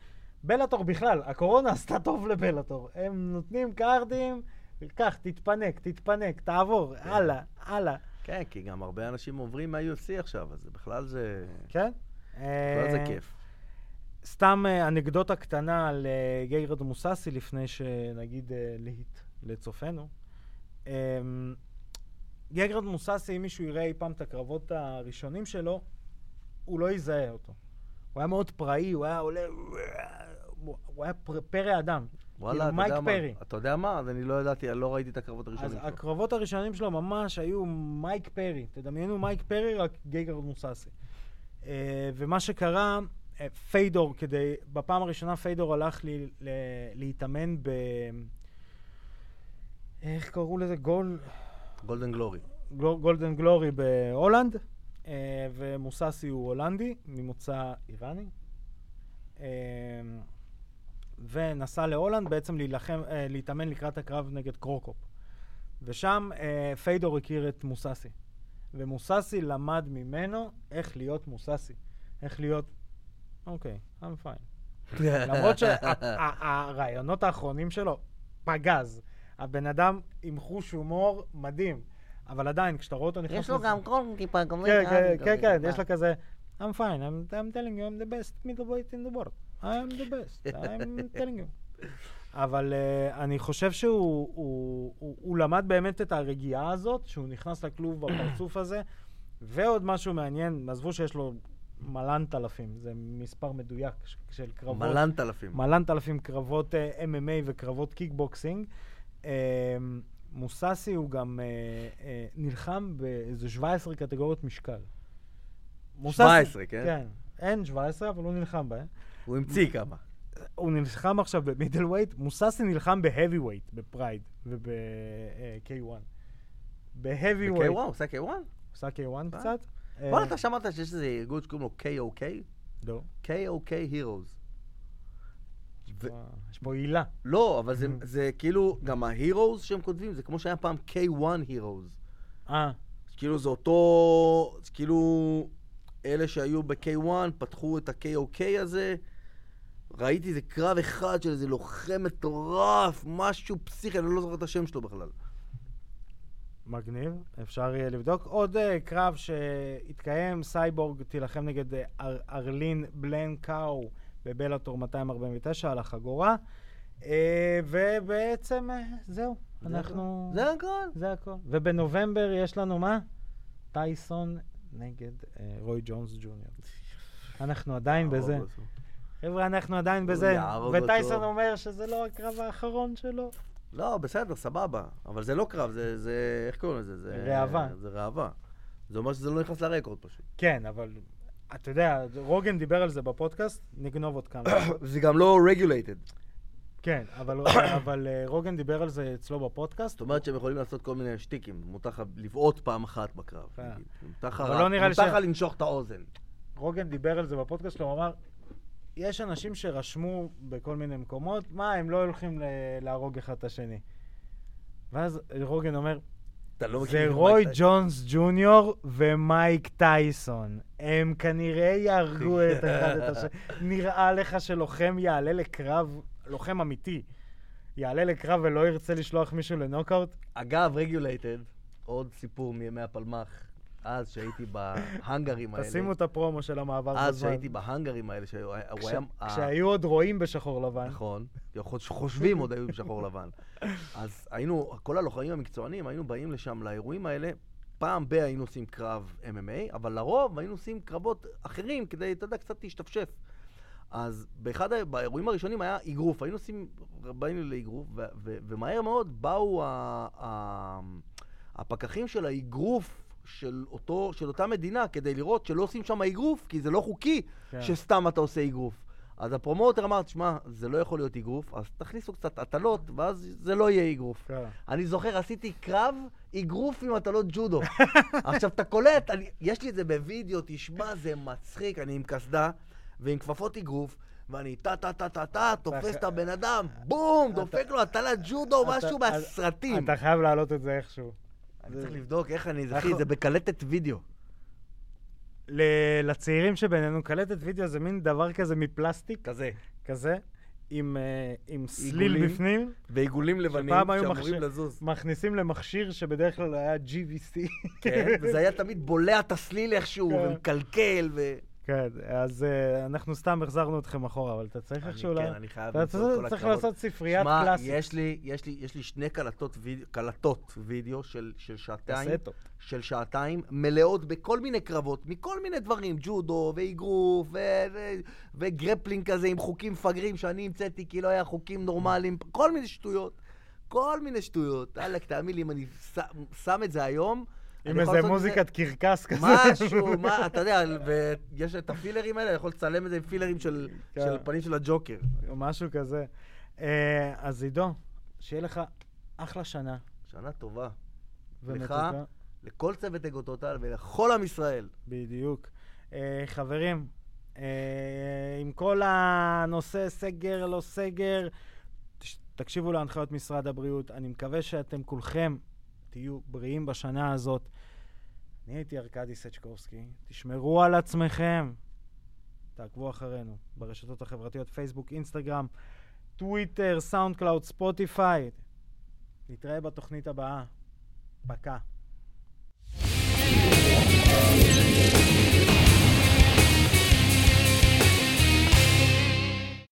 בלאטור בכלל, הקורונה עשתה טוב לבלאטור. הם נותנים קארדים, קח, תתפנק, תתפנק, תעבור, הלאה, הלאה. כן, כי גם הרבה אנשים עוברים מה-UFC עכשיו, אז בכלל זה... כן? בכלל זה אה, כיף. סתם אה, אנקדוטה קטנה על אה, גיירד מוססי, לפני שנגיד אה, להיט לצופינו. אה, גיירד מוססי, אם מישהו יראה אי פעם את הקרבות הראשונים שלו, הוא לא יזהה אותו. הוא היה מאוד פראי, הוא היה עולה... הוא היה פר- פרא אדם. וואלה, כאילו מייק יודע מה? פרי. אתה יודע מה? אז אני לא ידעתי, אני לא ראיתי את הקרבות אז הראשונים שלו. הקרבות הראשונים שלו ממש היו מייק פרי. תדמיינו מייק פרי, רק גייגרד מוססי. אה, ומה שקרה, אה, פיידור, כדי, בפעם הראשונה פיידור הלך לי, ל, להתאמן ב... איך קראו לזה? Gol... Golden Glory. Gol- Golden Glory בהולנד, אה, ומוססי הוא הולנדי, ממוצא איראני. אה, ונסע להולנד בעצם להילחם, אה, להתאמן לקראת הקרב נגד קרוקופ. ושם אה, פיידור הכיר את מוססי. ומוססי למד ממנו איך להיות מוססי. איך להיות, אוקיי, I'm fine. למרות שהרעיונות האחרונים שלו, פגז. הבן אדם עם חוש הומור מדהים. אבל עדיין, כשאתה רואה אותו נכנס... יש לו גם קול טיפה גומר. כן, כן, כן, כן, יש לו כזה, I'm fine, I'm, I'm telling you, I'm the best middleweight in the world. I'm the best, I'm telling you. אבל uh, אני חושב שהוא הוא, הוא, הוא למד באמת את הרגיעה הזאת, שהוא נכנס לכלוב בפרצוף הזה, ועוד משהו מעניין, עזבו שיש לו מלאנתלפים, זה מספר מדויק של קרבות. מלאנתלפים. מלאנתלפים קרבות אה, MMA וקרבות קיקבוקסינג. אה, מוססי הוא גם אה, אה, נלחם באיזה 17 קטגוריות משקל. מוססי- 17, כן? כן. אין 17, אבל הוא נלחם בהן. הוא המציא כמה. הוא נלחם עכשיו ב middleweight, מוססי נלחם ב heavyweight, ב Pride וב-K1. בהאבי ב-K1? ווייט. הוא עושה K1? עושה K1 אה? קצת? בוא'נה, אתה שמעת שיש איזה ארגון שקוראים לו KOK? לא. KOK Heroes. יש פה עילה. לא, אבל זה- זה כאילו, גם ה-Heroes שהם כותבים, זה כמו שהיה פעם K1 Heroes. אה, כאילו זה אותו, כאילו, אלה שהיו ב-K1 פתחו את ה-KOK הזה. ראיתי איזה קרב אחד של איזה לוחם מטורף, משהו פסיכי, אני לא זוכר את השם שלו בכלל. מגניב, אפשר יהיה לבדוק. עוד uh, קרב שהתקיים, סייבורג תילחם נגד uh, אר, ארלין בלנקאו בבלאטור 249 על החגורה. Uh, ובעצם uh, זהו, זה אנחנו... הכל. זה הכל. זה הכל. ובנובמבר יש לנו מה? טייסון נגד uh, רוי ג'ונס ג'וניור. אנחנו עדיין בזה. יהרוג אותו. חבר'ה, אנחנו עדיין בזה. וטייסון. אומר שזה לא הקרב האחרון שלו. לא, בסדר, סבבה. אבל זה לא קרב, זה, זה, איך קוראים לזה? זה... ראווה. זה ראווה. זה אומר שזה לא נכנס לרקורד פשוט. כן, אבל אתה יודע, רוגן דיבר על זה בפודקאסט, נגנוב עוד כמה. זה גם לא רגולייטד. כן, אבל, אבל אה, רוגן דיבר על זה אצלו בפודקאסט. זאת אומרת שהם יכולים לעשות כל מיני שטיקים. מותר לך לבעוט פעם אחת בקרב. כן. מותר לך לא לך לנשוך את האוזן. רוגן דיבר על זה בפודקאסט שלו, הוא אמר, יש אנשים שרשמו בכל מיני מקומות, מה, הם לא הולכים ל- להרוג אחד את השני. ואז רוגן אומר, אתה לא זה רוי? ג'ונס ג'וניור ומייק טייסון. הם כנראה יהרגו את אחד את השני. נראה לך שלוחם יעלה לקרב, לוחם אמיתי, יעלה לקרב ולא ירצה לשלוח מישהו לנוקאוט? אגב, רגולייטד, עוד סיפור מימי הפלמ"ח, אז שהייתי בהאנגרים האלה. תשימו את הפרומו של המעבר אז בזמן. שהייתי בהאנגרים האלה, שהוא היה... היה- כשהיו עוד רואים בשחור לבן. נכון, חושבים עוד היו בשחור לבן. אז היינו, כל הלוחמים המקצוענים, היינו באים לשם לאירועים האלה, פעם ב- היינו עושים קרב MMA, אבל לרוב היינו עושים קרבות אחרים כדי, אתה יודע, קצת להשתפשף. אז באחד, באירועים הראשונים היה אגרוף, היינו עושים, באים לאגרוף, ומהר מאוד באו הפקחים של האגרוף של, אותו, של אותה מדינה כדי לראות שלא עושים שם אגרוף, כי זה לא חוקי כן. שסתם אתה עושה אגרוף. אז ה promoter אמר, תשמע, זה לא יכול להיות אגרוף, אז תכניסו קצת הטלות, ואז זה לא יהיה אגרוף. כן. אני זוכר, עשיתי קרב אגרוף עם הטלות ג'ודו. עכשיו, אתה קולט, אני, יש לי את זה בווידאו, תשמע, זה מצחיק, אני עם קסדה ועם כפפות אגרוף, ואני טה-טה-טה-טה-טה, תופס את הבן אדם, בום, דופק לו הטלת ג'ודו, משהו מהסרטים. אתה חייב להעלות את זה איכשהו. אני צריך לבדוק איך אני, אנחנו- אחי, זה בקלטת וידאו. ל- לצעירים שבינינו, קלטת וידאו זה מין דבר כזה מפלסטיק, כזה. כזה, עם, אה, עם סליל עיגולים. בפנים, ועיגולים לבנים שאמורים מכשיר- לזוז. מכניסים למכשיר שבדרך כלל היה GVC. כן, וזה היה תמיד בולע את הסליל איכשהו, כן. ומקלקל, ו... כן, אז אה, אנחנו סתם החזרנו אתכם אחורה, אבל אתה צריך איכשהו... כן, אני חייב אתה צריך-. לעשות ספריית שמע, קלאסית. יש לי, יש לי, יש לי שני קלטות וידאו, קלטות וידאו של, של שעתיים, קסטות. של שעתיים, מלאות בכל מיני קרבות, מכל מיני דברים, ג'ודו, ואגרוף, ו- ו- ו grappling כזה עם חוקים מפגרים שאני המצאתי כי לא היה חוקים נורמליים, כל מיני שטויות. כל מיני שטויות. וואלק, תאמין לי, אם אני ש- שם את זה היום, עם איזה מוזיקת קרקס כזה. משהו, מה, אתה יודע, ויש את הפילטרים האלה, אני יכול לצלם את זה עם פילטרים של, כן. של פנים של הג'וקר. משהו כזה. אה, אז עידו, שיהיה לך אחלה שנה. שנה טובה. ומתוקה. לכל צוות אגוטוטל ולכל עם ישראל. בדיוק. אה, חברים, אה, עם כל הנושא סגר, לא סגר, תקשיבו להנחיות משרד הבריאות. אני מקווה שאתם כולכם תהיו בריאים בשנה הזאת. אני הייתי ארכדי סצ'קובסקי. תשמרו על עצמכם. תעקבו אחרינו ברשתות החברתיות, פייסבוק, אינסטגרם, טוויטר, סאונד קלאוד, ספוטיפיי. נתראה בתוכנית הבאה. пока.